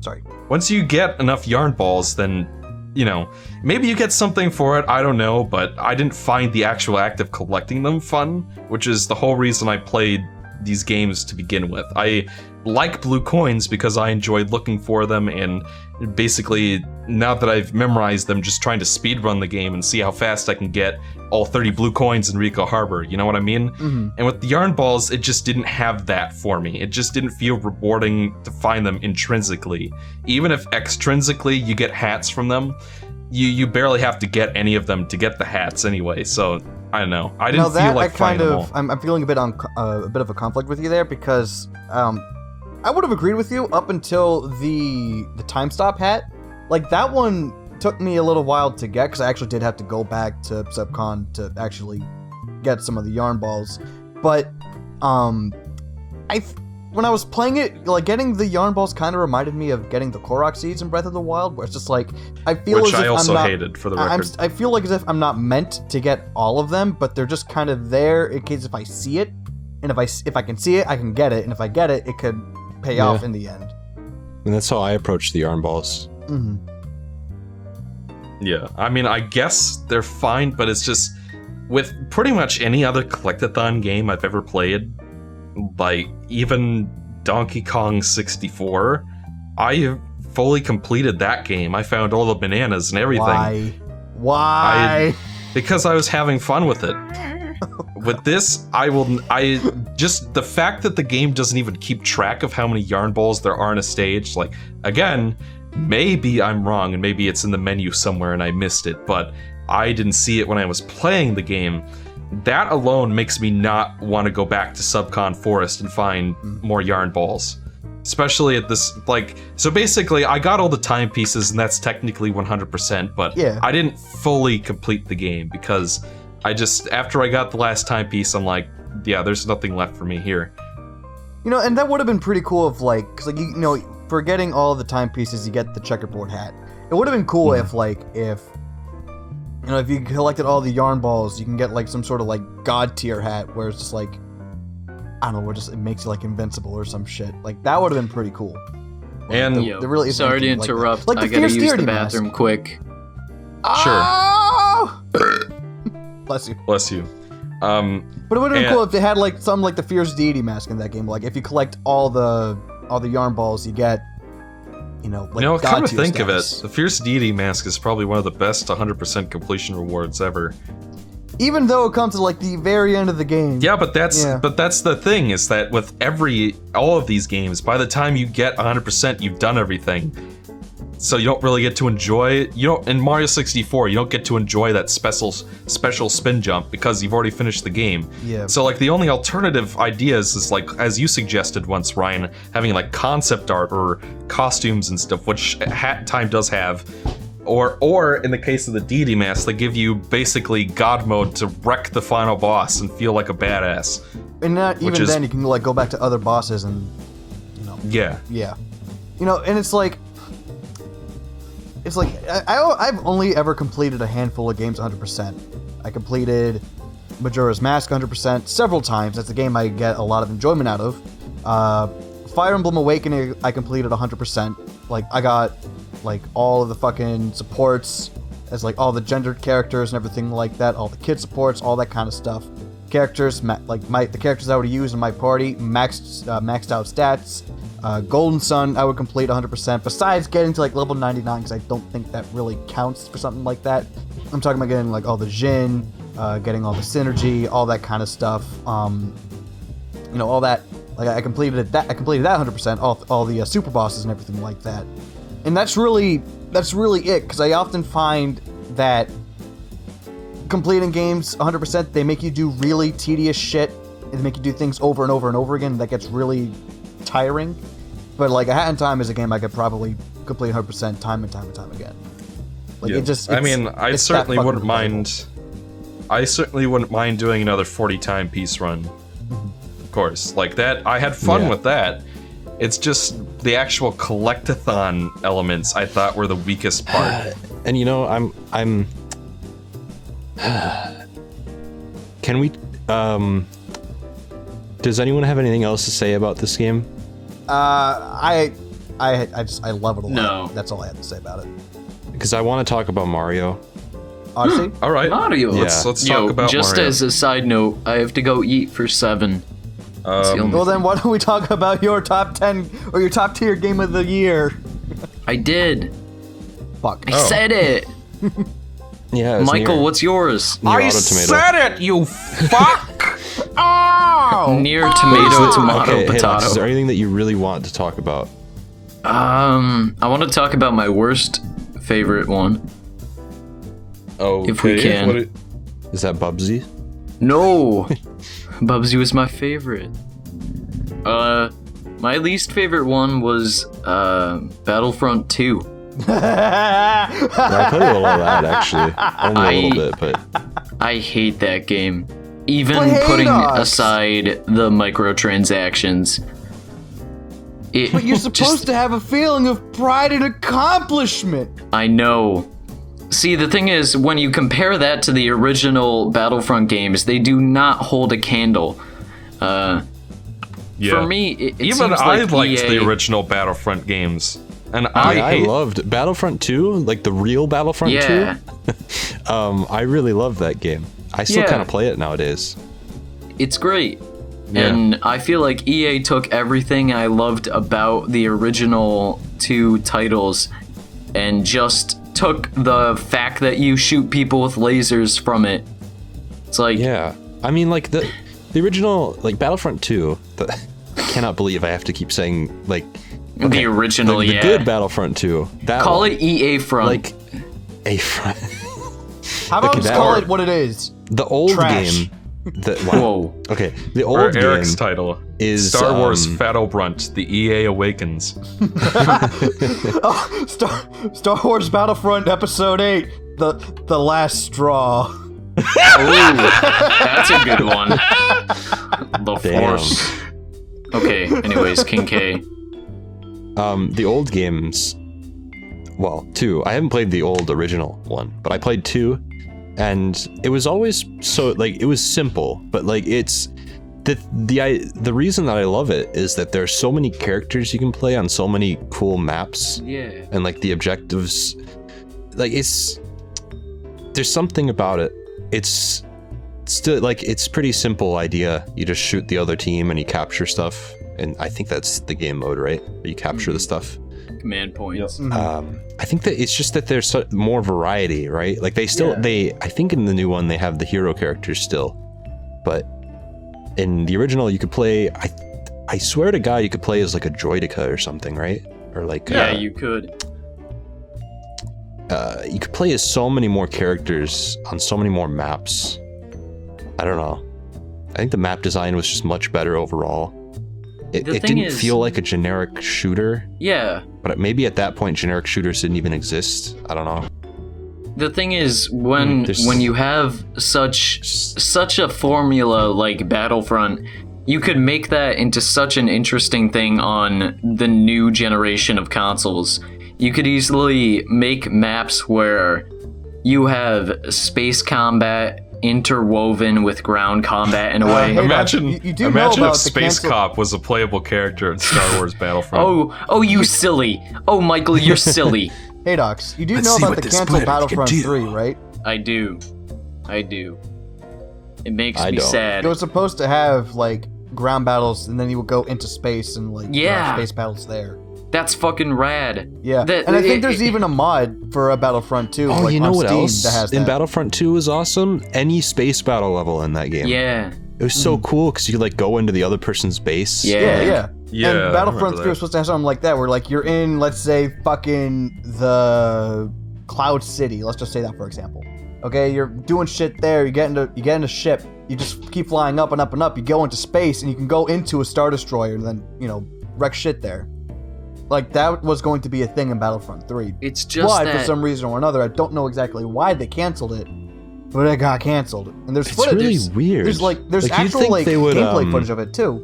sorry. once you get enough yarn balls, then you know maybe you get something for it. I don't know, but I didn't find the actual act of collecting them fun, which is the whole reason I played these games to begin with. I like blue coins because I enjoyed looking for them and basically now that I've memorized them just trying to speedrun the game and see how fast I can get all 30 blue coins in Ricco Harbor, you know what I mean? Mhm. And with the yarn balls, it just didn't have that for me. It just didn't feel rewarding to find them intrinsically. Even if extrinsically you get hats from them, you you barely have to get any of them to get the hats anyway. So I don't know. I didn't now that feel like I kind of. I'm, I'm feeling a bit on uh, a bit of a conflict with you there because um I would have agreed with you up until the the time stop hat. Like that one took me a little while to get because I actually did have to go back to Subcon to actually get some of the yarn balls. But um I th- when I was playing it, like getting the yarn balls kind of reminded me of getting the Korok seeds in Breath of the Wild, where it's just like I feel Which as I if also I'm not, hated for the I- I'm, record. I feel like as if I'm not meant to get all of them, but they're just kind of there in case if I see it, and if I s- if I can see it, I can get it, and if I get it, it could pay Yeah. off in the end. And that's how I approach the yarn balls. hmm Yeah, I mean, I guess they're fine, but it's just with pretty much any other collectathon game I've ever played, like even Donkey Kong 64, I fully completed that game. I found all the bananas and everything Why? Why? because I was having fun with it. with this, I will. I just the fact that the game doesn't even keep track of how many yarn balls there are in a stage. Like again, maybe I'm wrong, and maybe it's in the menu somewhere and I missed it, but I didn't see it when I was playing the game. That alone makes me not want to go back to Subcon Forest and find more yarn balls. Especially at this, like, so basically, I got all the timepieces, and that's technically 100%, but Yeah. I didn't fully complete the game because I just, after I got the last timepiece, I'm like, yeah, there's nothing left for me here. You know, and that would have been pretty cool if like, cause like you, know, for getting all the timepieces, you get the checkerboard hat. It would have been cool mm-hmm. if like if you know if you collected all the yarn balls, you can get like some sort of like god tier hat where it's just like I don't know, where just it makes you like invincible or some shit. Like that would have been pretty cool. And the- Yo, there really isn't sorry to anything like interrupt. Like the I gotta use the bathroom mask. quick. Oh! Bless you. bless you. Um, But it would have been And- cool if they had like some like the Fierce Deity mask in that game. Like if you collect all the all the yarn balls, you get you know like you know, god come to think of it, the Fierce Deity Mask is probably one of the best 100% completion rewards ever. Even though it comes to like the very end of the game. Yeah, but that's Yeah. but that's the thing is that with every all of these games, by the time you get 100%, you've done everything. So you don't really get to enjoy it. you don't in Mario 64, you don't get to enjoy that special special spin jump because you've already finished the game. Yeah. So like the only alternative ideas is like as you suggested once, Ryan, having like concept art or costumes and stuff, which Hat Time does have. Or or in the case of the deity mask, they give you basically God mode to wreck the final boss and feel like a badass. and not even is- then you can like go back to other bosses and you know Yeah. yeah, you know, and it's like it's like I, I've only ever completed a handful of games 100. percent I completed Majora's Mask 100 percent several times. That's a game I get a lot of enjoyment out of. Uh, Fire Emblem Awakening I completed 100 percent. Like I got like all of the fucking supports as like all the gendered characters and everything like that, all the kid supports, all that kind of stuff. Characters like my the characters I would use in my party maxed uh, maxed out stats. Uh, Golden Sun I would complete 100%. Besides getting to like level 99 because I don't think that really counts for something like that. I'm talking about getting like all the Djinn, uh, getting all the synergy, all that kind of stuff. Um, you know all that like I completed that I completed that 100% all, all the uh, super bosses and everything like that and that's really that's really it because I often find that completing games 100% they make you do really tedious shit they make you do things over and over and over again that gets really tiring but like a Hat in Time is a game I could probably complete 100 percent time and time and time again. Like Yeah. it just. I mean, I certainly wouldn't mind. I certainly wouldn't mind doing another 40 time piece run. Of course, like that. I had fun Yeah. with that. It's just the actual collectathon elements I thought were the weakest part. And you know, I'm I'm. Can we? Um. Does anyone have anything else to say about this game? Uh, I, I, I just I love it a lot. No. That's all I have to say about it. Because I want to talk about Mario. Odyssey. All right, Mario. let's Yeah. let's Yo, talk about just Mario. as a side note, I have to go eat for seven. That's the Um, only well, then why don't we talk about your top 10 or your top tier game of the year? I did. Fuck. I Oh. said it. Yeah, it's Michael, Nier, what's yours? near Auto Tomato. it, you fuck! Oh! Near tomato, tomato, okay, hey, Lex, potato. is there anything that you really want to talk about? Um, I want to talk about my worst favorite one. Oh, If we can. What it, Is that Bubsy? No, Bubsy was my favorite. Uh, my least favorite one was uh Battlefront 2. Yeah, I played a little of that actually, only a I- little bit, but I hate that game. Even Play putting Hadox. aside the microtransactions. It But you're supposed to have a feeling of pride and accomplishment. I know. See, the thing is, when you compare that to the original Battlefront games, they do not hold a candle. Uh, yeah. For me, it, it even seems I like liked EA the original Battlefront games, and I, I, I loved Battlefront 2, like the real Battlefront Yeah, 2. Um, I really loved that game. I still Yeah. kind of play it nowadays. it's great. Yeah. And I feel like EA took everything I loved about the original two titles and just took the fact that you shoot people with lasers from it. It's like, Yeah, I mean, like the the original, like Battlefront 2. The, I cannot believe I have to keep saying like the original, the, the yeah. good Battlefront 2. That Call one. it EA Front. like a front. How about Okay, just that call it what it is? the old Trash. game. The, wow. Whoa. Okay, the Or old Eric's game. title is, Star Wars um, Battlefront: The EA Awakens. Oh, Star Star Wars Battlefront Episode Eight, the the last straw. Ooh, that's a good one. The Damn. Force. Okay, anyways, King K. Um, the old games. Well, two. I haven't played the old original one, but I played two, and it was always so like it was simple, but like it's the the I, the reason that I love it is that there are so many characters you can play on so many cool maps, Yeah. and like the objectives, like it's there's something about it. It's still like it's pretty simple idea. You just shoot the other team and you capture stuff, and I think that's the game mode, right? You capture the mm-hmm. stuff. Command points. Um, I think that it's just that there's so, more variety, right? Like they still Yeah. they I think in the new one they have the hero characters still, but in the original you could play. I I swear to God you could play as like a Droideka or something, right? Or like Yeah, uh, you could. uh, you could play as so many more characters on so many more maps. I don't know. I think the map design was just much better overall. It, The it thing didn't is- feel like a generic shooter, Yeah. But maybe at that point generic shooters didn't even exist. I don't know. The thing is, when Mm, there's- when you have such such a formula like Battlefront, you could make that into such an interesting thing on the new generation of consoles. You could easily make maps where you have space combat interwoven with ground combat in a Uh, way. hey, Imagine, you- you do know imagine about if the Space cancel- Cop was a playable character in Star Wars Battlefront. Oh, oh, you silly! Oh, Michael, you're silly. Hey, Docs, you do Let's know about the this canceled planet can Battlefront 3, right? I do, I do. It makes I me don't. sad. It was supposed to have like ground battles, and then you would go into space and like Yeah. uh, space battles there. That's fucking rad. Yeah, That- and I think it- there's it- even a mod for a Battlefront 2. Oh, like, you know what Steam else That has in that. Battlefront 2 is awesome? Any space battle level in that game. Yeah. It was so hmm. cool because you could like go into the other person's base. Yeah. Yeah, yeah. Yeah, And Battlefront 3 that. was supposed to have something like that, where like you're in, let's say, fucking the Cloud City. Let's just say that for example. Okay, you're doing shit there. You get into you get in a ship. You just keep flying up and up and up. You go into space, and you can go into a star destroyer and then you know wreck shit there. Like that was going to be a thing in Battlefront 3. It's just Why, that for some reason or another, I don't know exactly why they canceled it, but it got canceled. And there's footage. It's footage. really there's, weird. There's like there's Like, actual think like they would, gameplay um, footage of it too.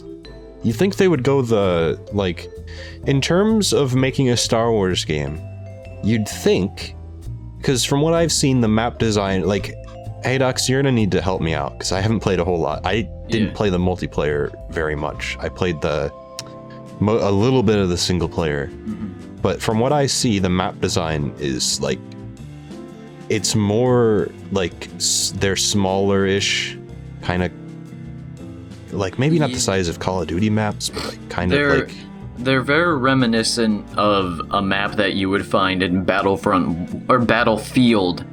You think they would go the like in terms of making a Star Wars game? You'd think because from what I've seen, the map design like. Hey Dux, you're gonna need to help me out because I haven't played a whole lot. I didn't Yeah. play the multiplayer very much. I played the mo- a little bit of the single player, Mhm. but from what I see, the map design is like it's more like s- they're smaller-ish, kind of like maybe not the size of Call of Duty maps, but like kind They're- of like They're very reminiscent of a map that you would find in Battlefront or Battlefield,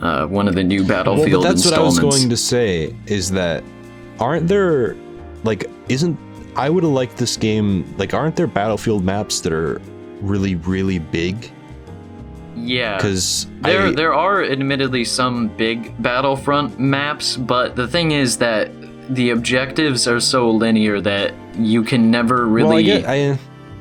uh, one of the new Battlefield well, but that's what I was going to say is that aren't there like isn't I would have liked this game like aren't there Battlefield maps that are really really big yeah, because there there are admittedly some big Battlefront maps, but the thing is that the objectives are so linear that you can never really. Well, I, get, I,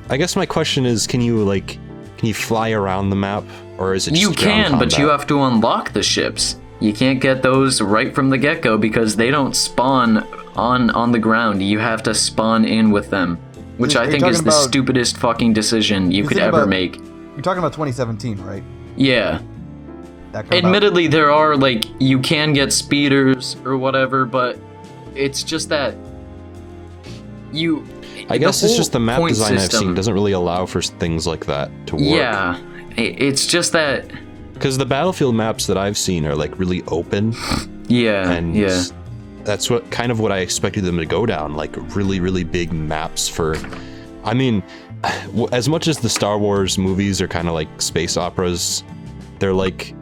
I guess my question is, can you like, can you fly around the map, or is it? Just you can, but you have to unlock the ships. You can't get those right from the get-go because they don't spawn on on the ground. You have to spawn in with them, which I think is the about- stupidest fucking decision you You could ever about- make. You're talking about 2017, right? Yeah. That come out. Admittedly, there are like you can get speeders or whatever, but it's just that you. I guess it's just the map point design I've seen doesn't really allow for things like that to work. Yeah, it's just that. Because the Battlefield maps that I've seen are like really open, Yeah, and yeah. that's what kind of what I expected them to go down, like really really big maps for. I mean, as much as the Star Wars movies are kind of like space operas, they're like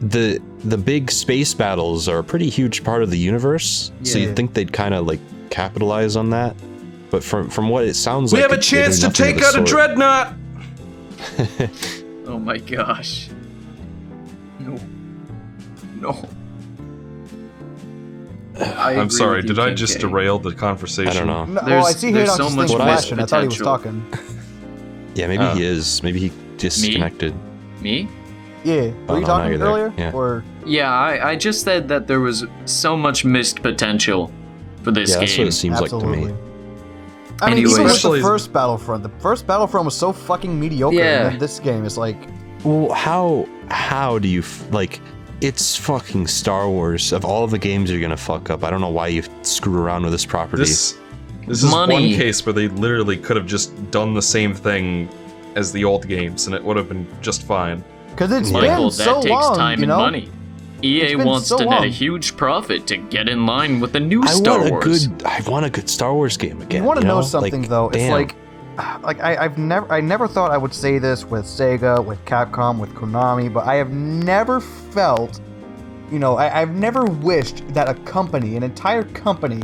the the big space battles are a pretty huge part of the universe. So you'd think they'd kind of like capitalize on that. But from from what it sounds We like, we have a it- they do chance to take out a dreadnought. Oh my gosh. No. No. I I'm sorry. you, Did I just K. derail the conversation? I don't know. No, oh, I see there's so thing much flashing. I thought he was talking. Yeah, maybe Oh. he uh, is. Maybe he disconnected. Me? Yeah, Oh, were you no, talking earlier? Yeah. Or Yeah, I, I just said that there was so much missed potential for this Yeah, that's what game. it seems like to me. I mean, even Anyways. with the first Battlefront, the first Battlefront was so fucking mediocre. Yeah. And then this game is like, Well, how how do you f- like? It's fucking Star Wars. Of all the games you're gonna fuck up, I don't know why you screw around with this property. This this is Money. one case where they literally could have just done the same thing as the old games, and it would have been just fine. because it's Michael, been that so takes long, time you and know? money. EA wants so to net a huge profit to get in line with the new I Star want a Wars. good. I want a good Star Wars game again. You want to know, know something Like, though? It's like, like I, I've never, I never thought I would say this with Sega, with Capcom, with Konami, but I have never felt, you know, I, I've never wished that a company, an entire company,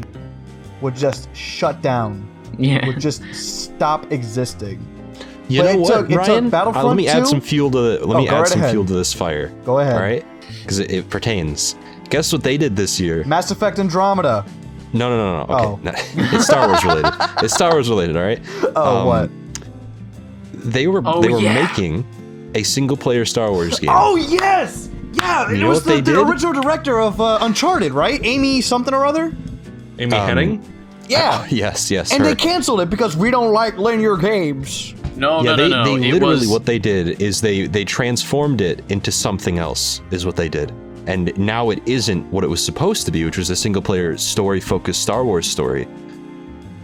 would just shut down, Yeah. would just stop existing. You but know it what, took- it took Ryan? Uh, let me add some fuel to. the, Let Oh, me add right some ahead. fuel to this fire. Go ahead. All right, because it, it pertains. Guess what they did this year? Mass Effect Andromeda. No, no, no, no. Oh. Okay, no, it's Star Wars related. It's Star Wars related. All right. Oh, Um, what? They were Oh, they were yeah. making a single player Star Wars game. Oh yes, yeah. You it know was what the, they the did? original director of uh, Uncharted, right? Amy something or other. Amy Um, Hennig? Yeah. Yes, yes. and her. they canceled it because we don't like linear games. no, yeah, no, they, no, no. they it literally was, what they did is they they transformed it into something else is what they did. And now it isn't what it was supposed to be, which was a single player story focused Star Wars story.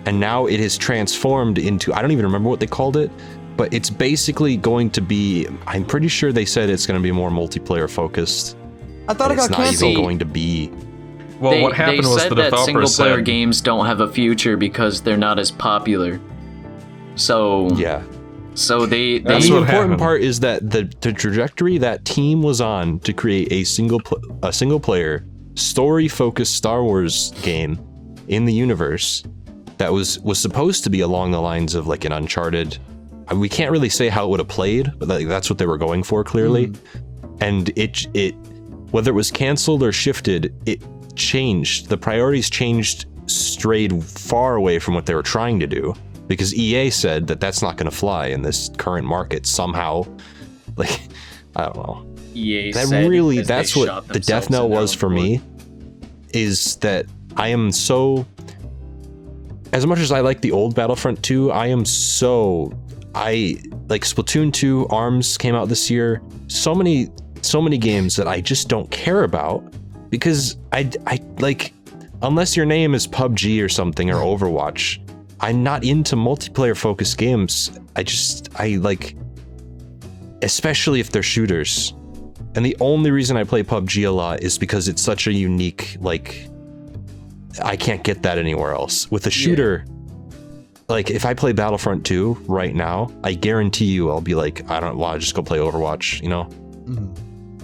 And now it has transformed into I don't even remember what they called it, but it's basically going to be I'm pretty sure they said it's going to be more multiplayer focused. I thought and it it's got not even going to be Well, they, what happened they was said the that developer single player said, games don't have a future because they're not as popular. So yeah. So they they That's the important happened. part is that the, the trajectory that team was on to create a single pl- a single player story focused Star Wars game in the universe that was was supposed to be along the lines of like an Uncharted. I- We can't really say how it would have played, but like, that's what they were going for clearly. Mm. And it it whether it was canceled or shifted, it changed. The priorities changed, strayed far away from what they were trying to do. Because EA said that that's not going to fly in this current market somehow. Like, I don't know. EA That really, that's what the Death Knell was for me. Is that I am so. As much as I like the old Battlefront 2, I am so. I like Splatoon 2, Arms came out this year. So many, so many games that I just don't care about because I, I like, unless your name is PUBG or something or Overwatch, I'm not into multiplayer focused games. I just, I like, especially if they're shooters. And the only reason I play PUBG a lot is because it's such a unique, like, I can't get that anywhere else. With a shooter, like, if I play Battlefront 2 right now, I guarantee you I'll be like, I don't want to just go play Overwatch, you know? Mhm.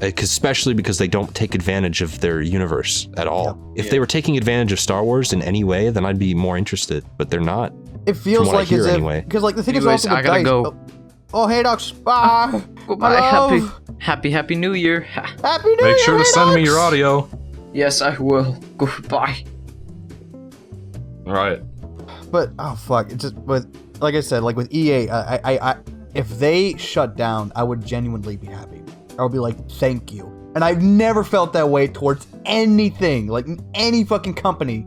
Uh, 'cause- especially because they don't take advantage of their universe at all. If Yeah. they were taking advantage of Star Wars in any way, then I'd be more interested, but they're not. It feels like hear as if anyway. because like the thing Anyways, is also I gotta dice. go. Oh, oh, hey docs, bye. Goodbye. Happy, happy, happy New Year. Happy New Make Year, sure to hey, send me your audio. yes, I will. Goodbye. All right. But oh fuck, it's just but like I said, like with EA, I, I, I, if they shut down, I would genuinely be happy. I would be like, thank you. And I've never felt that way towards anything, like any fucking company,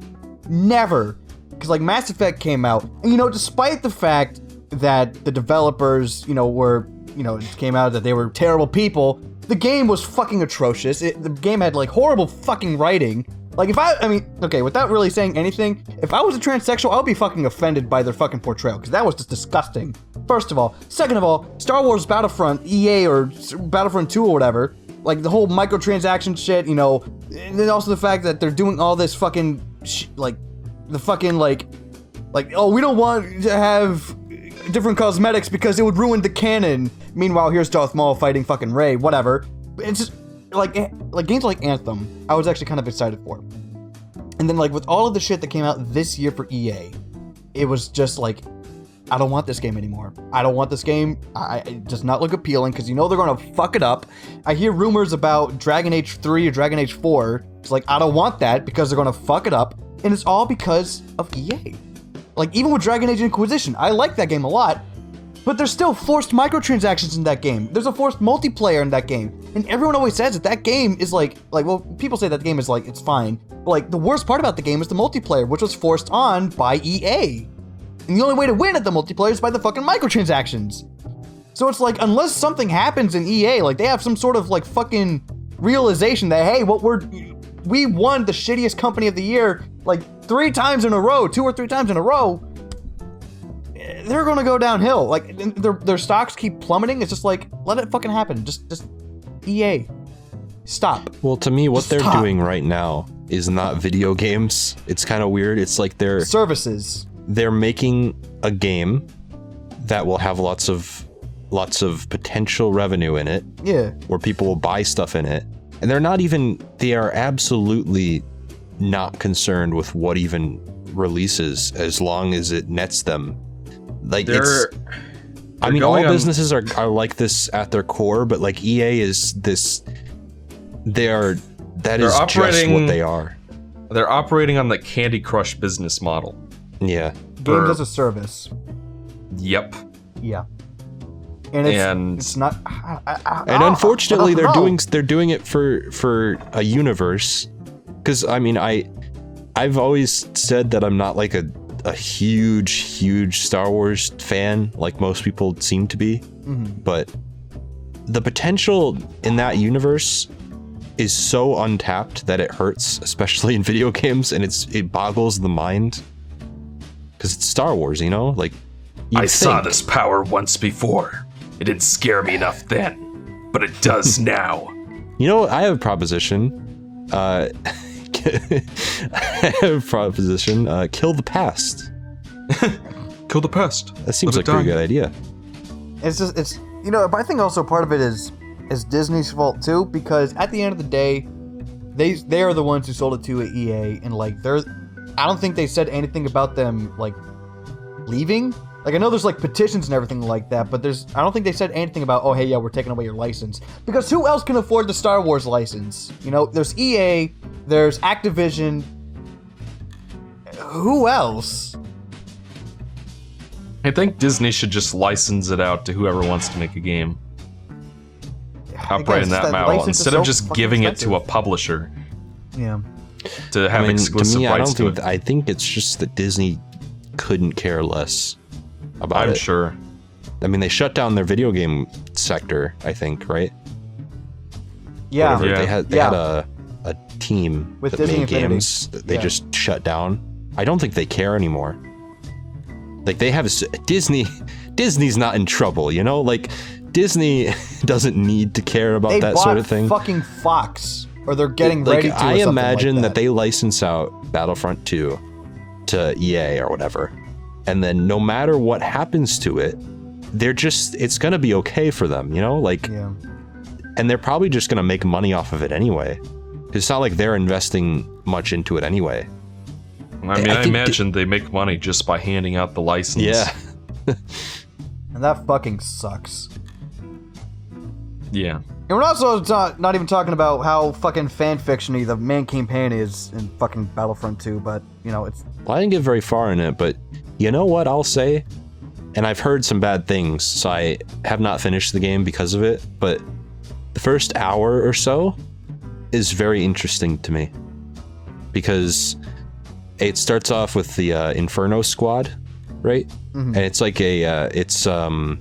never. Because like Mass Effect came out, and you know, despite the fact that the developers, you know, were, you know, it came out that they were terrible people, the game was fucking atrocious. It, the game had like horrible fucking writing. Like if I, I mean, okay, without really saying anything, if I was a transsexual, I would be fucking offended by their fucking portrayal because that was just disgusting. First of all, second of all, Star Wars Battlefront, EA or Battlefront 2 or whatever, like the whole microtransaction shit, you know, and then also the fact that they're doing all this fucking, sh- like, the fucking like, like, oh, we don't want to have different cosmetics because it would ruin the canon. Meanwhile, here's Darth Maul fighting fucking Rey, whatever. It's just like eh, like games like Anthem. I was actually kind of excited for. And then like with all of the shit that came out this year for EA, it was just like I don't want this game anymore. I don't want this game. I, it does not look appealing because you know they're gonna fuck it up. I hear rumors about Dragon Age 3 or Dragon Age 4. It's like I don't want that because they're gonna fuck it up, and it's all because of EA. Like even with Dragon Age Inquisition, I like that game a lot, but there's still forced microtransactions in that game. There's a forced multiplayer in that game, and everyone always says that that game is like like well, people say that game is like it's fine, but like the worst part about the game is the multiplayer, which was forced on by EA. And the only way to win at the multiplayer is by the fucking microtransactions. So it's like unless something happens in EA, like they have some sort of like fucking realization that hey, what we're we won the shittiest company of the year like three times in a row, two or three times in a row. They're gonna go downhill. Like their their stocks keep plummeting. It's just like let it fucking happen. Just just EA, stop. Well, to me, what Just they're stop. doing right now is not video games. It's kind of weird. It's like they're Services. they're making a game that will have lots of lots of potential revenue in it Yeah. where people will buy stuff in it and they're not even they are absolutely not concerned with what even releases as long as it nets them like it's They're i they're mean all on- businesses are, are like this at their core but like ea is this they are that They're is just what they are they're operating on the Candy Crush business model. yeah Games For- as a service. Yep. Yeah. And it's, And- it's not. I, I, I, and unfortunately they're doing they're doing it for for a universe because i mean i i've always said that i'm not like a a huge huge star wars fan like most people seem to be Mhm. but the potential in that universe is so untapped that it hurts especially in video games and it's it boggles the mind because it's star wars you know like I you'd saw this power once before. It didn't scare me enough then, but it does now. You know, I have a proposition. Uh, I have a proposition. Uh, kill the past. Kill the past. That seems Let like a pretty good idea. It's just it's you know, but I think also part of it is is Disney's fault too because at the end of the day, they they are the ones who sold it to EA and like they're I don't think they said anything about them like leaving. Like I know there's like petitions and everything like that, but there's I don't think they said anything about oh hey yeah we're taking away your license because who else can afford the Star Wars license? You know, there's EA, there's Activision. Who else? I think Disney should just license it out to whoever wants to make a game. Outright in that that model license is instead of just fucking giving it to a publisher Yeah. to have I mean, exclusive to me, I rights don't to think. it. I think it's just that Disney couldn't care less about I'm it. sure. I mean, they shut down their video game sector. I think, right? Yeah. Whatever. Yeah. They had they Yeah. had a a team With that Disney made Infinity. games that they Yeah. just shut down. I don't think they care anymore. Like they have s- Disney. Disney's not in trouble, you know. Like Disney doesn't need to care about They that sort of thing. fucking Fox, or they're getting like ready to. I imagine like that. they license out Battlefront 2 to EA or whatever. And then no matter what happens to it, they're just it's going to be okay for them, you know? Like Yeah. and they're probably just going to make money off of it anyway. It's not like they're investing much into it anyway. I mean, I I, think imagine they make money just by handing out the license. Yeah. And that fucking sucks. Yeah. And we're also ta- not even talking about how fucking fan fictiony the main campaign is in fucking Battlefront 2, but you know it's Well, I didn't get very far in it, but you know what I'll say? And I've heard some bad things, so I have not finished the game because of it, but the first hour or so is very interesting to me. Because it starts off with the uh, Inferno squad, right? And it's like a uh, it's um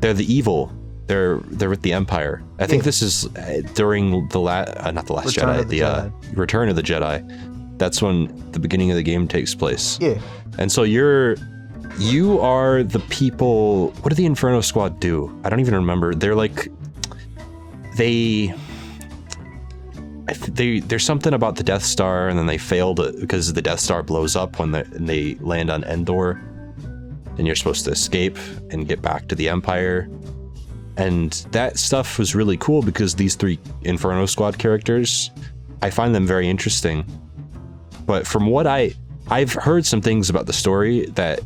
they're the evil. They're they're with the Empire. I think this is uh, during the last uh, not the last Return Jedi, the the uh, Return of the Jedi. That's when the beginning of the game takes place. yeah. And so you're you are the people what do the Inferno Squad do? I don't even remember. They're like they they there's something about the Death Star and then they failed because the Death Star blows up when they, they land on Endor and you're supposed to escape and get back to the Empire. And that stuff was really cool because these three Inferno Squad characters, I find them very interesting. But from what I I've heard some things about the story that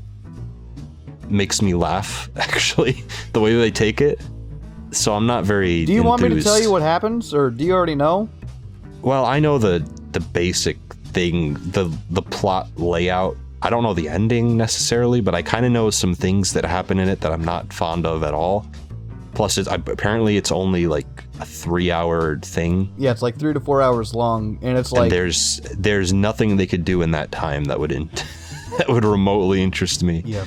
makes me laugh actually the way they take it. So I'm not very Do you want me to tell you what happens, or do you already know? Well, I know the the basic thing, the the plot layout. I don't know the ending necessarily, but I kind of know some things that happen in it that I'm not fond of at all. Plus, it's, I, apparently it's only like a three-hour thing, Yeah, it's like three to four hours long, and it's and like there's there's nothing they could do in that time that would in, that would remotely interest me. yeah.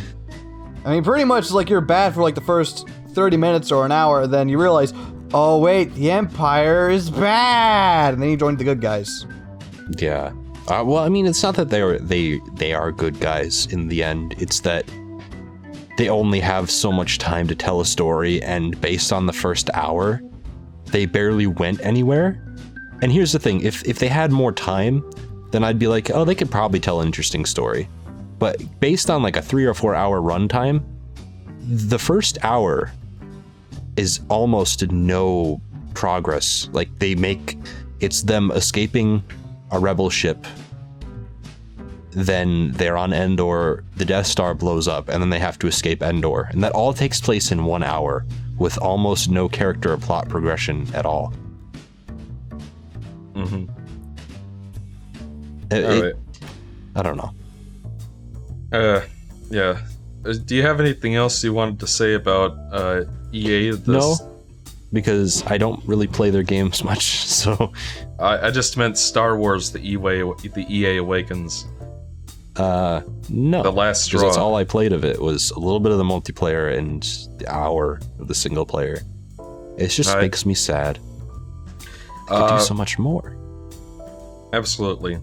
I mean, pretty much like you're bad for like the first thirty minutes or an hour, then you realize, oh wait, the Empire is bad, and then you join the good guys. Yeah. Uh, well, I mean, it's not that they are they they are good guys in the end. It's that they only have so much time to tell a story, and based on the first hour, they barely went anywhere. And here's the thing: if if they had more time, then I'd be like, oh, they could probably tell an interesting story. But based on like a three or four hour runtime, the first hour is almost no progress. Like they make it's them escaping a rebel ship. Then they're on Endor, the Death Star blows up, and then they have to escape Endor. And that all takes place in one hour with almost no character or plot progression at all. Mm-hmm. It- All it- I don't know. Uh, yeah. Uh, Do you have anything else you wanted to say about uh, EA? This? No, because I don't really play their games much. So, I, I just meant Star Wars: The EA, the EA Awakens, uh, no. the last because straw. that's all I played of it was a little bit of the multiplayer and the hour of the single player. It just Right. makes me sad. I could Uh, do so much more. Absolutely.